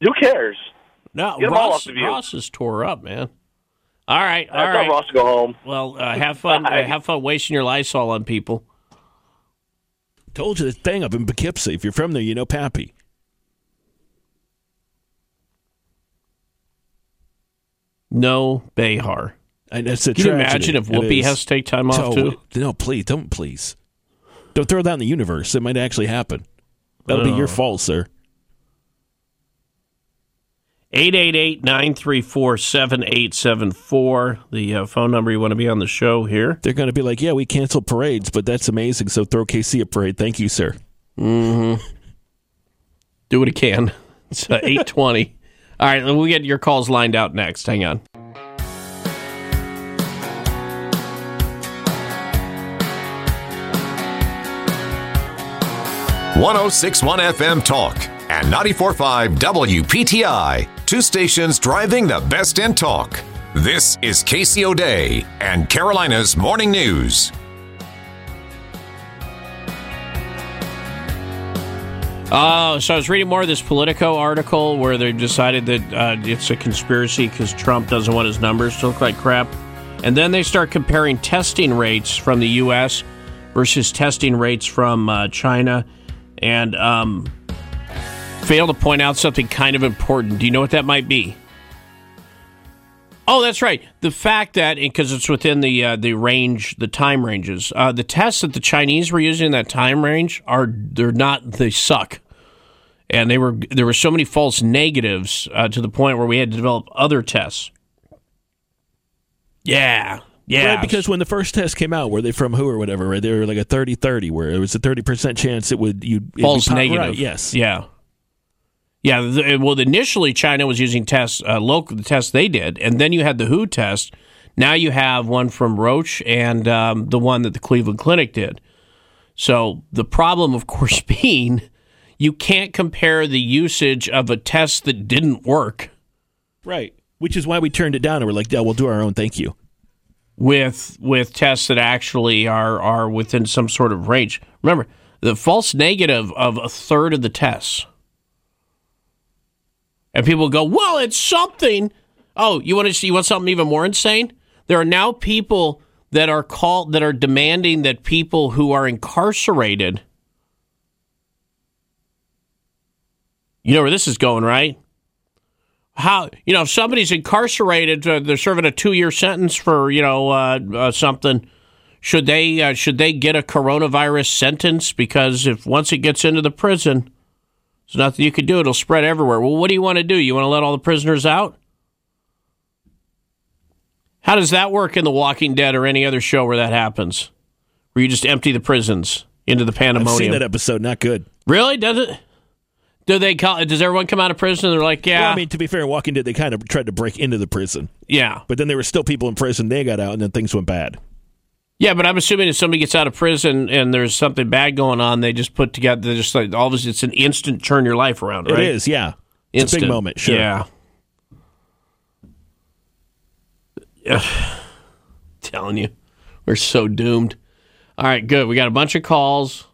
Who cares? No, Get 'em all Ross, off the View. Ross is tore up, man. All right, all I'll right. Ross go home. Well, uh, have fun. Uh, have fun wasting your Lysol on people. told you this thing up in Poughkeepsie. If you're from there, you know Pappy. No Behar. And that's a Can you tragedy. imagine if Whoopi has to take time off So, too? No, please don't. Please don't throw that in the universe. It might actually happen. That'll be your Oh. fault, sir. 888-934-7874. The uh, phone number you want to be on the show here. They're going to be like, "Yeah, we canceled parades, but that's amazing. So throw Casey a parade. Thank you, sir." Mm-hmm. Do what it can. It's uh, 820. All right, we'll get your calls lined out next. Hang on. One zero six one FM Talk and 945 WPTI. Two stations driving the best in talk. This is Casey O'Day and Carolina's Morning News. Oh, so I was reading more of this Politico article where they decided that uh, it's a conspiracy because Trump doesn't want his numbers to look like crap. And then they start comparing testing rates from the U.S. versus testing rates from uh, China and um, fail to point out something kind of important. Do you know what that might be? Oh, that's right. The fact that because it's within the uh, the range, the time ranges, uh, the tests that the Chinese were using in that time range are they're not they suck, and they were there were so many false negatives uh, to the point where we had to develop other tests. Yeah, yeah. Right, because when the first test came out, were they from who or whatever? Right, they were like a 30-30, where it was a thirty percent chance it would you false pop- negative. Right, yes, Yeah. Yeah, the, well, initially China was using tests, uh, local the tests they did, and then you had the WHO test. Now you have one from Roche and um, the one that the Cleveland Clinic did. So the problem, of course, being you can't compare the usage of a test that didn't work right. Which is why we turned it down and we're like, yeah, we'll do our own. Thank you. With with tests that actually are are within some sort of range. Remember, the false negative of a third of the tests. And people go, "Well, it's something." Oh, you want to see you want something even more insane? There are now people that are called that are demanding that people who are incarcerated You know where this is going, right? How you know if somebody's incarcerated, uh, they're serving a two-year sentence for you know uh, uh, something. Should they uh, should they get a coronavirus sentence? Because if once it gets into the prison, there's nothing you can do. It'll spread everywhere. Well, what do you want to do? You want to let all the prisoners out? How does that work in The Walking Dead or any other show where that happens? Where you just empty the prisons into the pandemonium? I've seen that episode. Not good. Really? Does it? Do they call? Does everyone come out of prison? and They're like, yeah, Well, I mean, to be fair, Walking Dead, they kind of tried to break into the prison, yeah, but then there were still people in prison. They got out, and then things went bad. yeah. But I'm assuming if somebody gets out of prison and there's something bad going on, they just put together. They just like all of a it's an instant turn your life around. Right? It is, yeah. It's a big moment. Sure. Yeah. Telling you, we're so doomed. All right, good. We got a bunch of calls.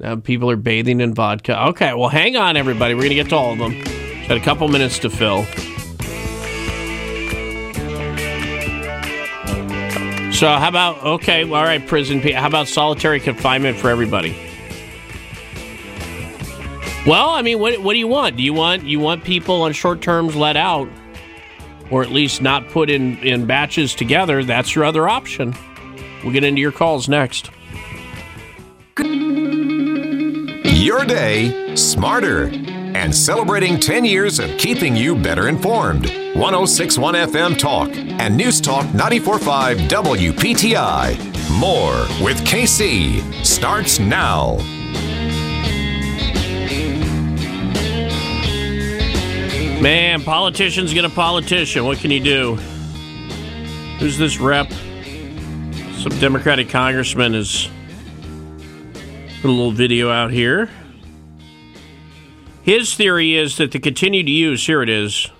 Now people are bathing in vodka. Okay, well, hang on, everybody. We're going to get to all of them. Got a couple minutes to fill. So, how about, okay, all right, prison. How about solitary confinement for everybody? Well, I mean, what what do you want? Do you want you want people on short terms let out, or at least not put in in batches together? That's your other option. We'll get into your calls next. Your day smarter and celebrating 10 years of keeping you better informed. 1061 FM Talk and News Talk 945 WPTI. More with Casey starts now. Man, politicians get a politician. What can you do? Who's this rep? Some Democratic congressman has put a little video out here. His theory is that the continued use, here it is.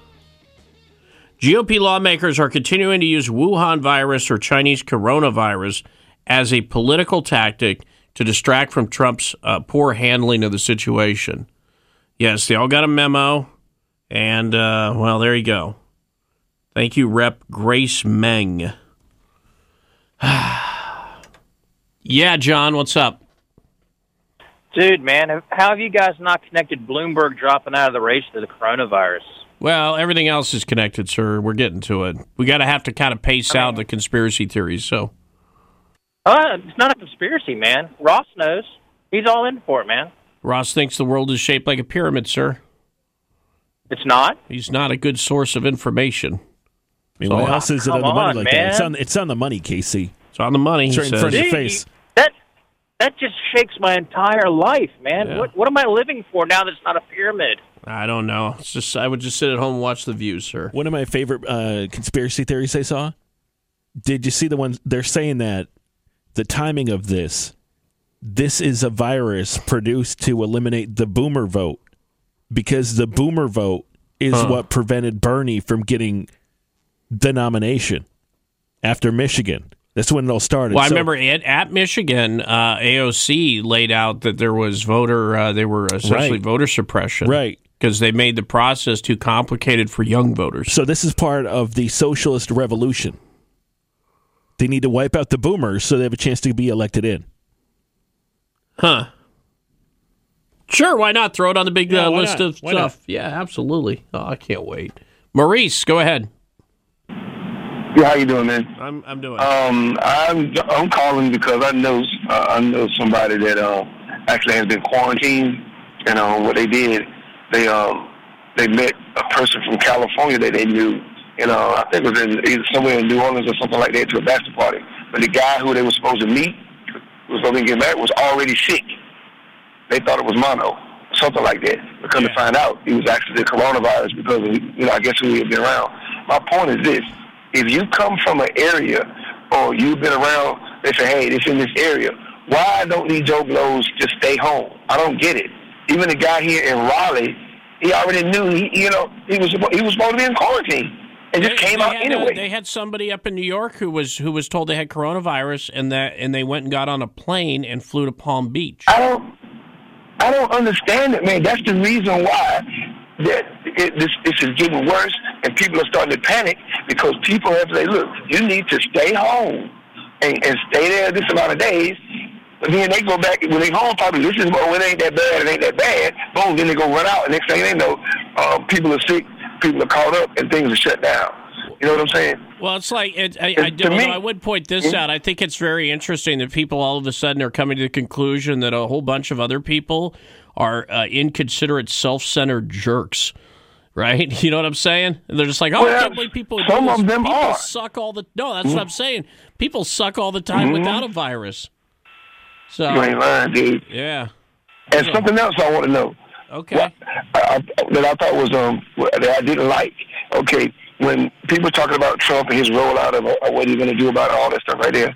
GOP lawmakers are continuing to use Wuhan virus or Chinese coronavirus as a political tactic to distract from Trump's uh, poor handling of the situation. Yes, they all got a memo. And, uh, well, there you go. Thank you, Rep. Grace Meng. yeah, John, what's up? Dude, man, how have you guys not connected Bloomberg dropping out of the race to the coronavirus? Well, everything else is connected, sir. We're getting to it. We got to have to kind of pace out the conspiracy theories. So, Uh, it's not a conspiracy, man. Ross knows. He's all in for it, man. Ross thinks the world is shaped like a pyramid, sir. It's not. He's not a good source of information. I mean, why else is it on the money on, like man. that? It's on, it's on the money, Casey. It's on the money. It's he right in front of says. your face. That that just shakes my entire life, man. Yeah. What what am I living for now that it's not a pyramid? I don't know. It's just I would just sit at home and watch the views, sir. One of my favorite uh, conspiracy theories I saw. Did you see the ones they're saying that the timing of this? This is a virus produced to eliminate the boomer vote because the boomer vote is Huh. what prevented Bernie from getting the nomination after Michigan. That's when it all started. Well, I So- remember at, at Michigan, uh, AOC laid out that there was voter, uh, they were essentially Right. voter suppression, Right. Because they made the process too complicated for young voters. So this is part of the socialist revolution. They need to wipe out the boomers so they have a chance to be elected in. Huh. Sure, why not throw it on the big Yeah, uh, list not? of Why stuff? Yeah, absolutely. Oh, I can't wait. Maurice, go ahead. Yeah, how you doing, man? I'm I'm doing. Um, I'm I'm calling because I know uh, I know somebody that uh, actually has been quarantined, and uh, what they did, they um they met a person from California that they knew, and uh, I think it was in either somewhere in New Orleans or something like that to a bachelor party. But the guy who they were supposed to meet was going to get married was already sick. They thought it was mono, something like that. But come to find out, it was actually the coronavirus because of, you know I guess who he had been around. My point is this: if you come from an area or you've been around, they say, hey, this in this area. Why don't these Joe Blows just stay home? I don't get it. Even the guy here in Raleigh, he already knew. He, you know, he was he was supposed to be in quarantine and just came out had, uh, anyway. they had somebody up in New York who was who was told they had coronavirus, and that and they went and got on a plane and flew to Palm Beach. I don't, I don't understand it, man. That's the reason why that it, this this is getting worse, and people are starting to panic because people have to say, look, you need to stay home and, and stay there this amount of days. But then they go back when they home, probably this is oh, it ain't that bad, it ain't that bad. Boom, then they go run out, and next thing they know, uh, people are sick, people are caught up, and things are shut down. You know what I'm saying? Well, it's like it, I, I, do, me- I would point this Yeah. out. I think it's very interesting that people all of a sudden are coming to the conclusion that a whole bunch of other people are uh, inconsiderate, self-centered jerks. Right? You know what I'm saying? And they're just like, oh, I can't believe people. some this. of them people are. suck all the. No, that's what I'm saying. People suck all the time Mhm. without a virus. So You ain't lying, dude. yeah. And something else I want to know. Okay. I, I, that I thought was um that I didn't like. Okay, when people talking about Trump and his rollout of uh, what he's going to do about all that stuff right there,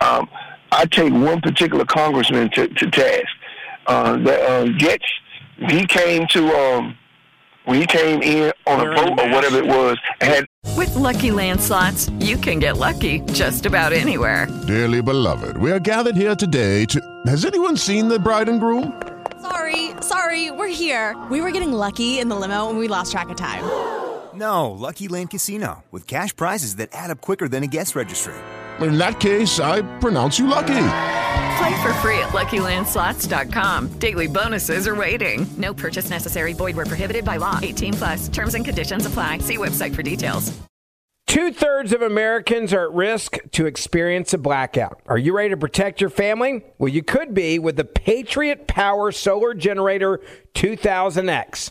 um, I take one particular congressman to, to task. Uh, that uh, Gaetz, he came to um when he came in on a boat or whatever it was and had With Lucky Land slots, you can get lucky just about anywhere. Dearly beloved, we are gathered here today to. Has anyone seen the bride and groom? Sorry, sorry, we're here. We were getting lucky in the limo and we lost track of time. No, Lucky Land Casino, with cash prizes that add up quicker than a guest registry. In that case, I pronounce you lucky. Play for free at LuckyLandSlots.com. Daily bonuses are waiting. No purchase necessary. Void where prohibited by law. 18 plus. Terms and conditions apply. See website for details. Two thirds of Americans are at risk to experience a blackout. Are you ready to protect your family? Well, you could be with the Patriot Power Solar Generator 2000X.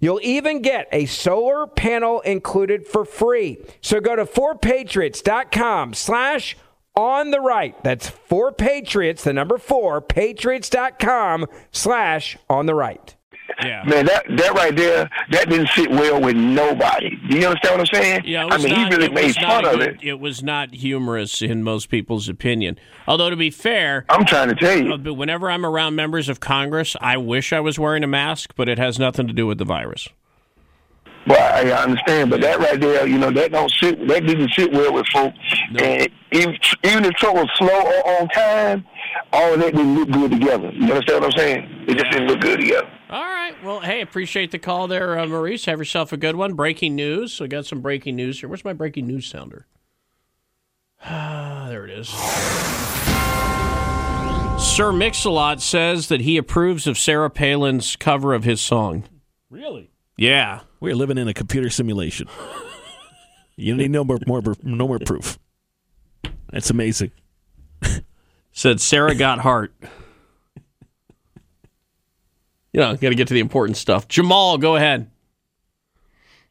You'll even get a solar panel included for free. So go to 4patriots.com slash on the right. That's 4patriots, the number 4, patriots.com slash on the right. Yeah. man that that right there that didn't sit well with nobody. Do you understand what I'm saying? Yeah, it I was mean not, he really it made was fun not of it. It was not humorous in most people's opinion. Although to be fair, I'm trying to tell you. uh, but whenever I'm around members of Congress, I wish I was wearing a mask, but it has nothing to do with the virus. Well, I understand, but that right there, you know, that don't sit. That didn't sit well with folks. And even, even if Trump was slow or on time, all of that didn't look good together. You understand what I'm saying? It just didn't look good together. All right. Well, hey, appreciate the call there, uh, Maurice. Have yourself a good one. Breaking news. So, we got some breaking news here. Where's my breaking news sounder? Ah, there it is. Sir Mix-a-Lot says that he approves of Sarah Palin's cover of his song. Really? Yeah. We're living in a computer simulation. You need no more, more no more proof. That's amazing. Said Sarah got heart. You know, got to get to the important stuff. Jamal, go ahead.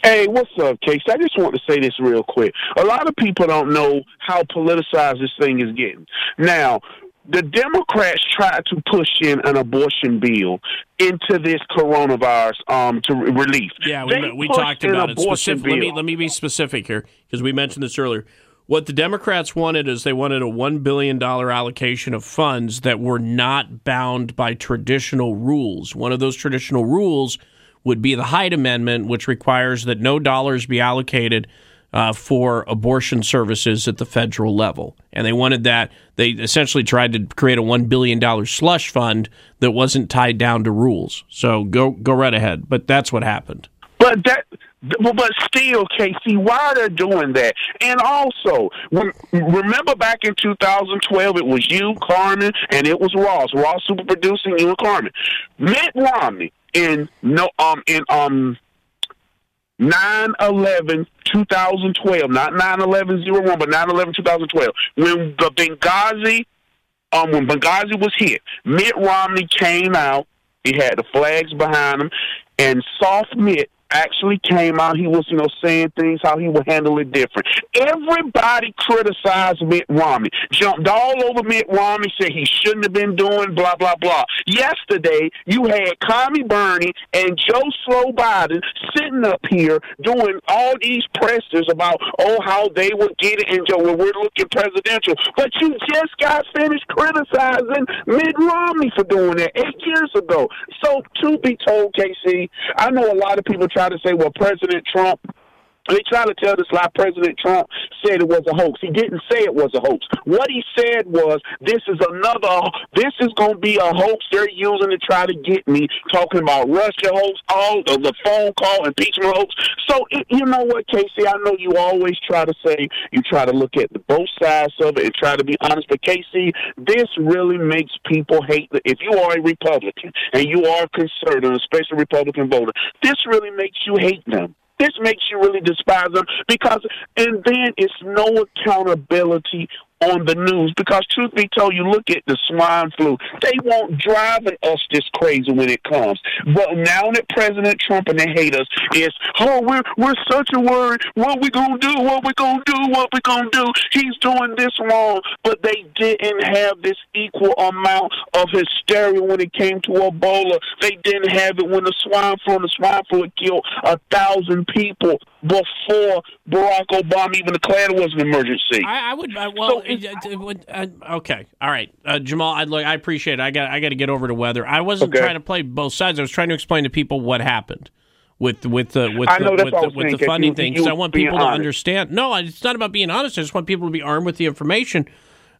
Hey, what's up, Casey? I just want to say this real quick. A lot of people don't know how politicized this thing is getting. Now, the Democrats tried to push in an abortion bill into this coronavirus um, to relief. Yeah, we, we talked about it. abortion Specific, let me let me be specific here because we mentioned this earlier. What the Democrats wanted is they wanted a one billion dollar allocation of funds that were not bound by traditional rules. One of those traditional rules would be the Hyde Amendment, which requires that no dollars be allocated uh, for abortion services at the federal level. And they wanted that. They essentially tried to create a one billion dollar slush fund that wasn't tied down to rules. So go go right ahead. But that's what happened. But that, but still, Casey, why they're doing that? And also, remember back in 2012, it was you, Carmen, and it was Ross. Ross super producing you and Carmen. Mitt Romney in no um in um 9-11 2012, not 9-11-01, but 9-11-2012, when the Benghazi, um, when Benghazi was hit, Mitt Romney came out. He had the flags behind him, and Soft Mitt actually came out. He was, you know, saying things how he would handle it different. Everybody criticized Mitt Romney, jumped all over Mitt Romney, said he shouldn't have been doing blah blah blah. Yesterday, you had Commie Bernie and Joe Slow Biden sitting up here doing all these pressers about oh how they would get it and Joe when we're looking presidential, but you just got finished criticizing Mitt Romney for doing that eight years ago. So to be told, Casey, I know a lot of people try to say, well, President Trump. They try to tell this lie President Trump said it was a hoax. He didn't say it was a hoax. What he said was, this is another, this is going to be a hoax they're using to try to get me, talking about Russia hoax, all of the phone call, impeachment hoax. So, it, you know what, Casey, I know you always try to say, you try to look at the both sides of it and try to be honest, but Casey, this really makes people hate, the, if you are a Republican and you are a conservative, especially Republican voter, this really makes you hate them. This makes you really despise them because, and then it's no accountability on the news because, truth be told, you look at the swine flu, they won't driving us this crazy when it comes. But now that President Trump and they hate us is, oh, we're we're such a worry. What we gonna do? What we gonna do? What we gonna do? He's doing this wrong, but they didn't have this equal amount of hysteria when it came to Ebola. They didn't have it when the swine flu. The swine flu killed a thousand people before Barack Obama even declared it was an emergency. I, I would. Uh, well, it, it would, uh, okay, all right, uh, Jamal. I look. I appreciate it. I got. I got to get over to weather. I wasn't Okay. trying to play both sides. I was trying to explain to people what happened with with the with the, with the, with the funding You- thing. you 'cause I want people to understand. No, it's not about being honest. I just want people to be armed with the information.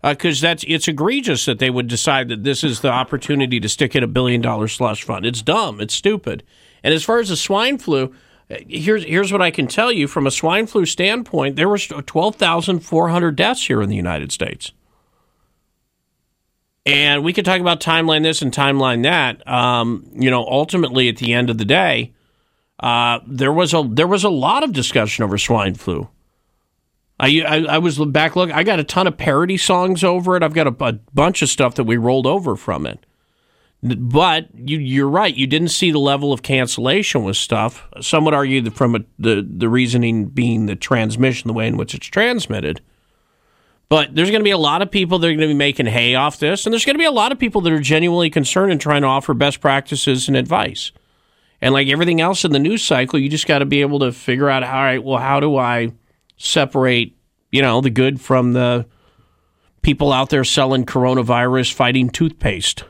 Because that's it's egregious that they would decide that this is the opportunity to stick in a billion dollar slush fund. It's dumb. It's stupid. And as far as the swine flu, uh, here's here's what I can tell you from a swine flu standpoint. There were twelve thousand four hundred deaths here in the United States. And we could talk about timeline this and timeline that. Um, you know, ultimately, at the end of the day, uh, there was a there was a lot of discussion over swine flu. I, I I was back look. I got a ton of parody songs over it. I've got a, a bunch of stuff that we rolled over from it. But you, you're right. You didn't see the level of cancellation with stuff. Some would argue that from a, the the reasoning being the transmission, the way in which it's transmitted. But there's going to be a lot of people that are going to be making hay off this, and there's going to be a lot of people that are genuinely concerned and trying to offer best practices and advice. And like everything else in the news cycle, you just got to be able to figure out, all right, well, how do I separate, you know, the good from the people out there selling coronavirus fighting toothpaste?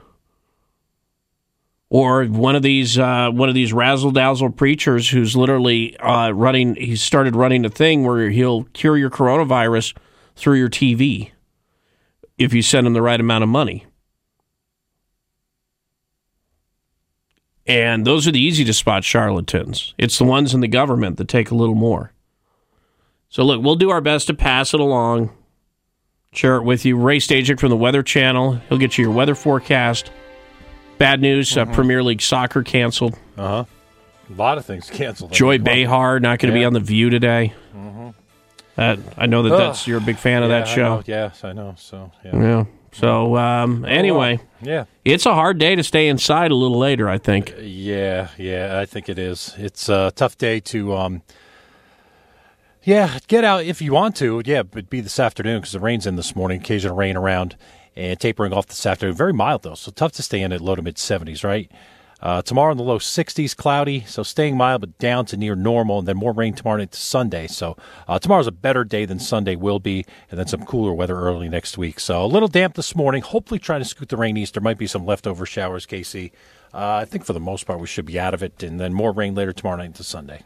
Or one of these uh, one of these razzle dazzle preachers who's literally uh, running. He started running a thing where he'll cure your coronavirus through your TV if you send him the right amount of money. And those are the easy to spot charlatans. It's the ones in the government that take a little more. So, look, we'll do our best to pass it along, share it with you. Ray Stajic from the Weather Channel. He'll get you your weather forecast. Bad news uh, Premier League soccer canceled. Uh huh. A lot of things canceled. Joy Behar not going to be on The View today. Mhm. That, I know that Ugh. that's you're a big fan of Yeah, that I show. know. Yes, I know. So, yeah. Yeah. So um, anyway, Yeah. it's a hard day to stay inside a little later. I think. Yeah, yeah, I think it is. It's a tough day to um, Yeah, get out if you want to. Yeah, but be this afternoon because the rain's in this morning. Occasional rain around and tapering off this afternoon. Very mild though, so tough to stay in at low to mid 70s, right? Uh, tomorrow in the low 60s, cloudy, so staying mild but down to near normal, and then more rain tomorrow into Sunday. So uh, tomorrow's a better day than Sunday will be, and then some cooler weather early next week. So a little damp this morning. Hopefully, trying to scoot the rain east. There might be some leftover showers, Casey. Uh, I think for the most part we should be out of it, and then more rain later tomorrow night into Sunday.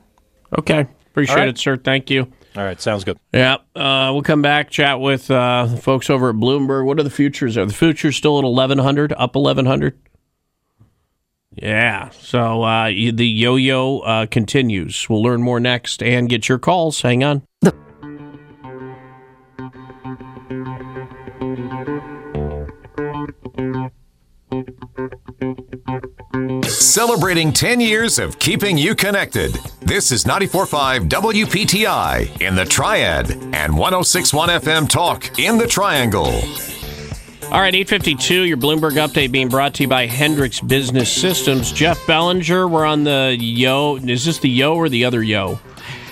Okay. Appreciate All right. it, sir. Thank you. All right, sounds good. Yeah, uh, we'll come back chat with uh, folks over at Bloomberg. What are the futures? Are the futures still at eleven hundred? Up eleven hundred? Yeah. So uh, the yo-yo uh, continues. We'll learn more next and get your calls. Hang on. Celebrating 10 years of keeping you connected. This is 94.5 WPTI in the Triad and 106.1 FM Talk in the Triangle. All right, 852, your Bloomberg update being brought to you by Hendrix Business Systems. Jeff Bellinger, we're on the yo. Is this the yo or the other yo?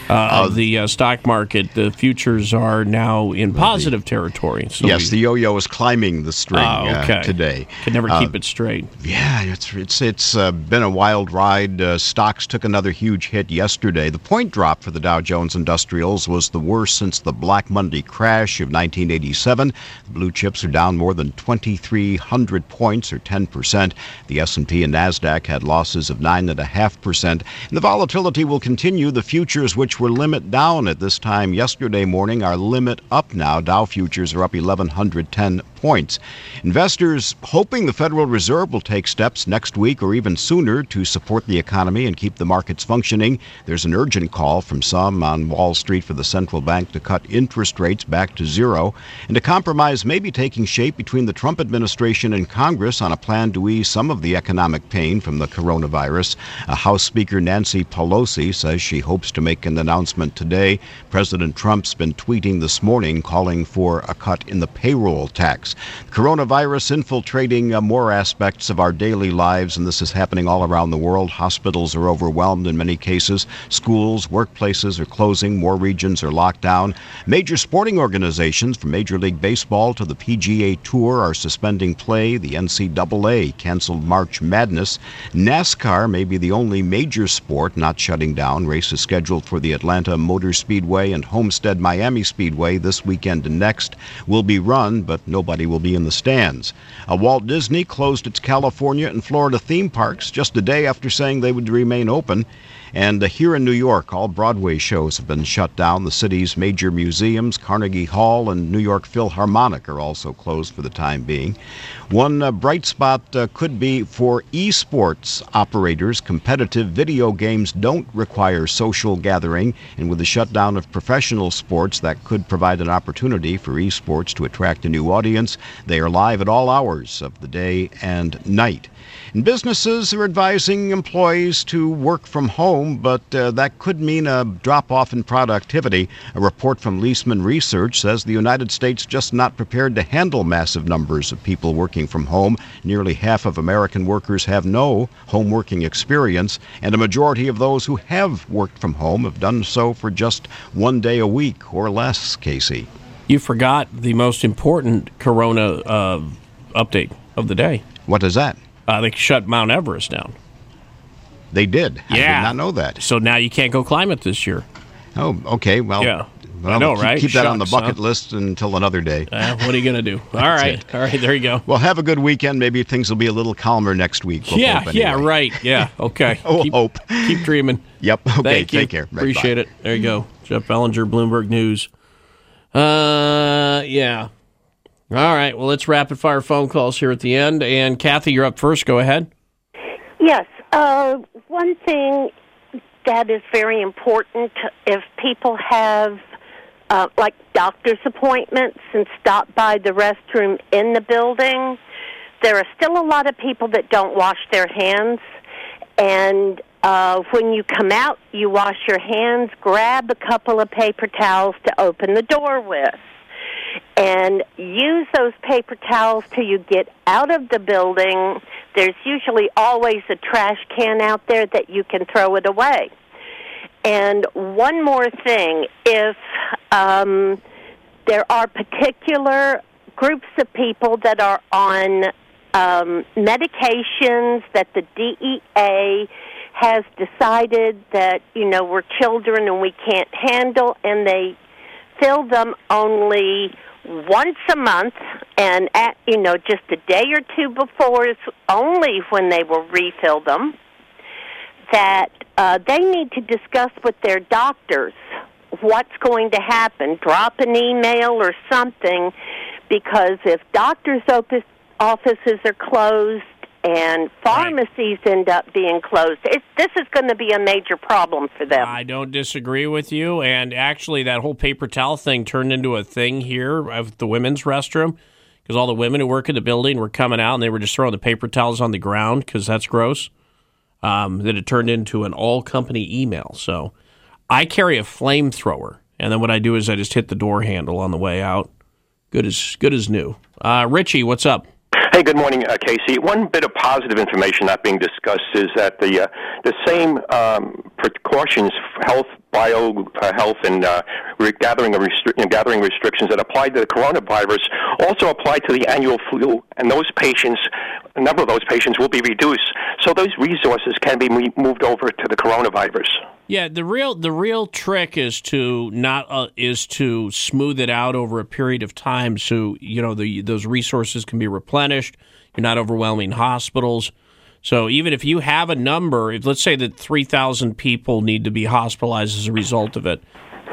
Uh, of the uh, stock market, the futures are now in positive territory. So yes, we- the yo-yo is climbing the string Oh, uh, okay. today. Could never Uh, keep it straight. Yeah, it's it's it's uh, been a wild ride. Uh, stocks took another huge hit yesterday. The point drop for the Dow Jones Industrials was the worst since the Black Monday crash of 1987. The blue chips are down more than 2,300 points, or 10 percent. The S&P and Nasdaq had losses of nine and a half percent. And the volatility will continue. The futures, which were limit down at this time yesterday morning, are limit up now. Dow futures are up 1,110 points. Investors hoping the Federal Reserve will take steps next week or even sooner to support the economy and keep the markets functioning. There's an urgent call from some on Wall Street for the central bank to cut interest rates back to zero. And a compromise may be taking shape between the Trump administration and Congress on a plan to ease some of the economic pain from the coronavirus. Uh, House Speaker Nancy Pelosi says she hopes to make an announcement today. President Trump's been tweeting this morning calling for a cut in the payroll tax. Coronavirus infiltrating uh, more aspects of our daily lives, and this is happening all around the world. Hospitals are overwhelmed in many cases. Schools, workplaces are closing. More regions are locked down. Major sporting organizations, from Major League Baseball to the PGA Tour, are suspending play. The NCAA canceled March Madness. NASCAR may be the only major sport not shutting down. Races scheduled for the Atlanta Motor Speedway and Homestead Miami Speedway this weekend and next will be run, but nobody will be in the stands. Uh, Walt Disney closed its California and Florida theme parks just a day after saying they would remain open. And uh, here in New York, all Broadway shows have been shut down. The city's major museums, Carnegie Hall and New York Philharmonic, are also closed for the time being. One uh, bright spot uh, could be for esports operators. Competitive video games don't require social gathering, and with the shutdown of professional sports, that could provide an opportunity for esports to attract a new audience. They are live at all hours of the day and night. And businesses are advising employees to work from home, but uh, that could mean a drop off in productivity. A report from Leesman Research says the United States is just not prepared to handle massive numbers of people working from home. Nearly half of American workers have no home working experience, and a majority of those who have worked from home have done so for just one day a week or less, Casey. You forgot the most important Corona uh, update of the day. What is that? Uh, they shut Mount Everest down. They did. I yeah. did not know that. So now you can't go climb it this year. Oh, okay. Well, Yeah. well, I know, keep, right? Keep that on the bucket huh? list until another day. Uh, what are you going to do? All right. All right. There you go. Well, have a good weekend. Maybe things will be a little calmer next week. We'll yeah. hope Yeah. Right. Yeah. Okay. We'll keep, hope. Keep dreaming. Yep. Okay. Thank you. Take care. Right, Appreciate bye. it. There you go. Jeff Bellinger, Bloomberg News. Uh, yeah. All right. Well, let's rapid fire phone calls here at the end. And Kathy, you're up first. Go ahead. Yes. Uh, one thing that is very important if people have uh, like doctor's appointments and stop by the restroom in the building, there are still a lot of people that don't wash their hands. And uh, when you come out, you wash your hands, grab a couple of paper towels to open the door with and use those paper towels till you get out of the building. There's usually always a trash can out there that you can throw it away. And one more thing if um, there are particular groups of people that are on um, medications that the DEA has decided that, you know, we're children and we can't handle, and they fill them only once a month and at you know just a day or two before is only when they will refill them that uh, they need to discuss with their doctors what's going to happen. Drop an email or something because if doctors office, offices are closed and pharmacies end up being closed. It, this is going to be a major problem for them. I don't disagree with you. And actually, that whole paper towel thing turned into a thing here of the women's restroom because all the women who work in the building were coming out and they were just throwing the paper towels on the ground because that's gross. Um, that it turned into an all company email. So I carry a flamethrower. And then what I do is I just hit the door handle on the way out. Good as good as new. Uh, Richie, what's up? Hey, good morning, uh, Casey. One bit of positive information not being discussed is that the uh, the same um, precautions, health, bio uh, health, and uh, gathering of restri- gathering restrictions that apply to the coronavirus also apply to the annual flu, and those patients, a number of those patients, will be reduced. So those resources can be mo- moved over to the coronavirus. Yeah, the real the real trick is to not uh, is to smooth it out over a period of time, so you know the those resources can be replenished. You're not overwhelming hospitals. So even if you have a number, if let's say that three thousand people need to be hospitalized as a result of it,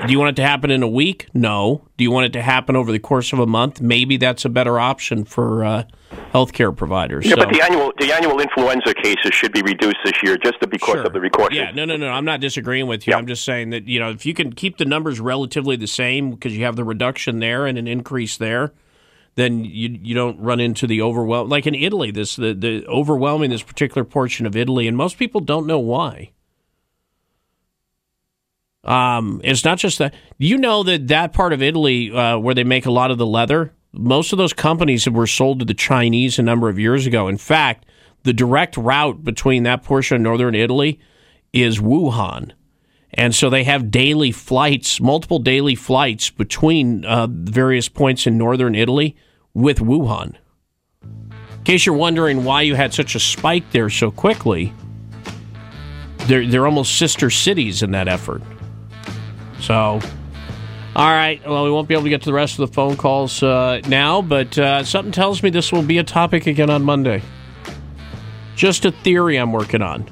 do you want it to happen in a week? No. Do you want it to happen over the course of a month? Maybe that's a better option for uh, healthcare providers. Yeah, so. but the annual the annual influenza cases should be reduced this year just because Sure. of the precautions. Yeah, no, no, no. I'm not disagreeing with you. I'm just saying that you know if you can keep the numbers relatively the same because you have the reduction there and an increase there, then you you don't run into the overwhelm like in Italy. This the the overwhelming this particular portion of Italy, and most people don't know why. Um, it's not just that. You know that that part of Italy uh, where they make a lot of the leather, most of those companies were sold to the Chinese a number of years ago. In fact, the direct route between that portion of northern Italy is Wuhan. And so they have daily flights, multiple daily flights between uh, various points in northern Italy with Wuhan. In case you're wondering why you had such a spike there so quickly, they're, they're almost sister cities in that effort. So, all right. Well, we won't be able to get to the rest of the phone calls uh, now, but uh, something tells me this will be a topic again on Monday. Just a theory I'm working on.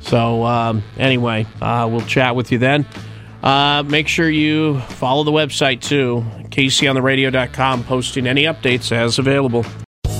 So, um, anyway, uh, we'll chat with you then. Uh, make sure you follow the website too, caseyontheradio.com, posting any updates as available.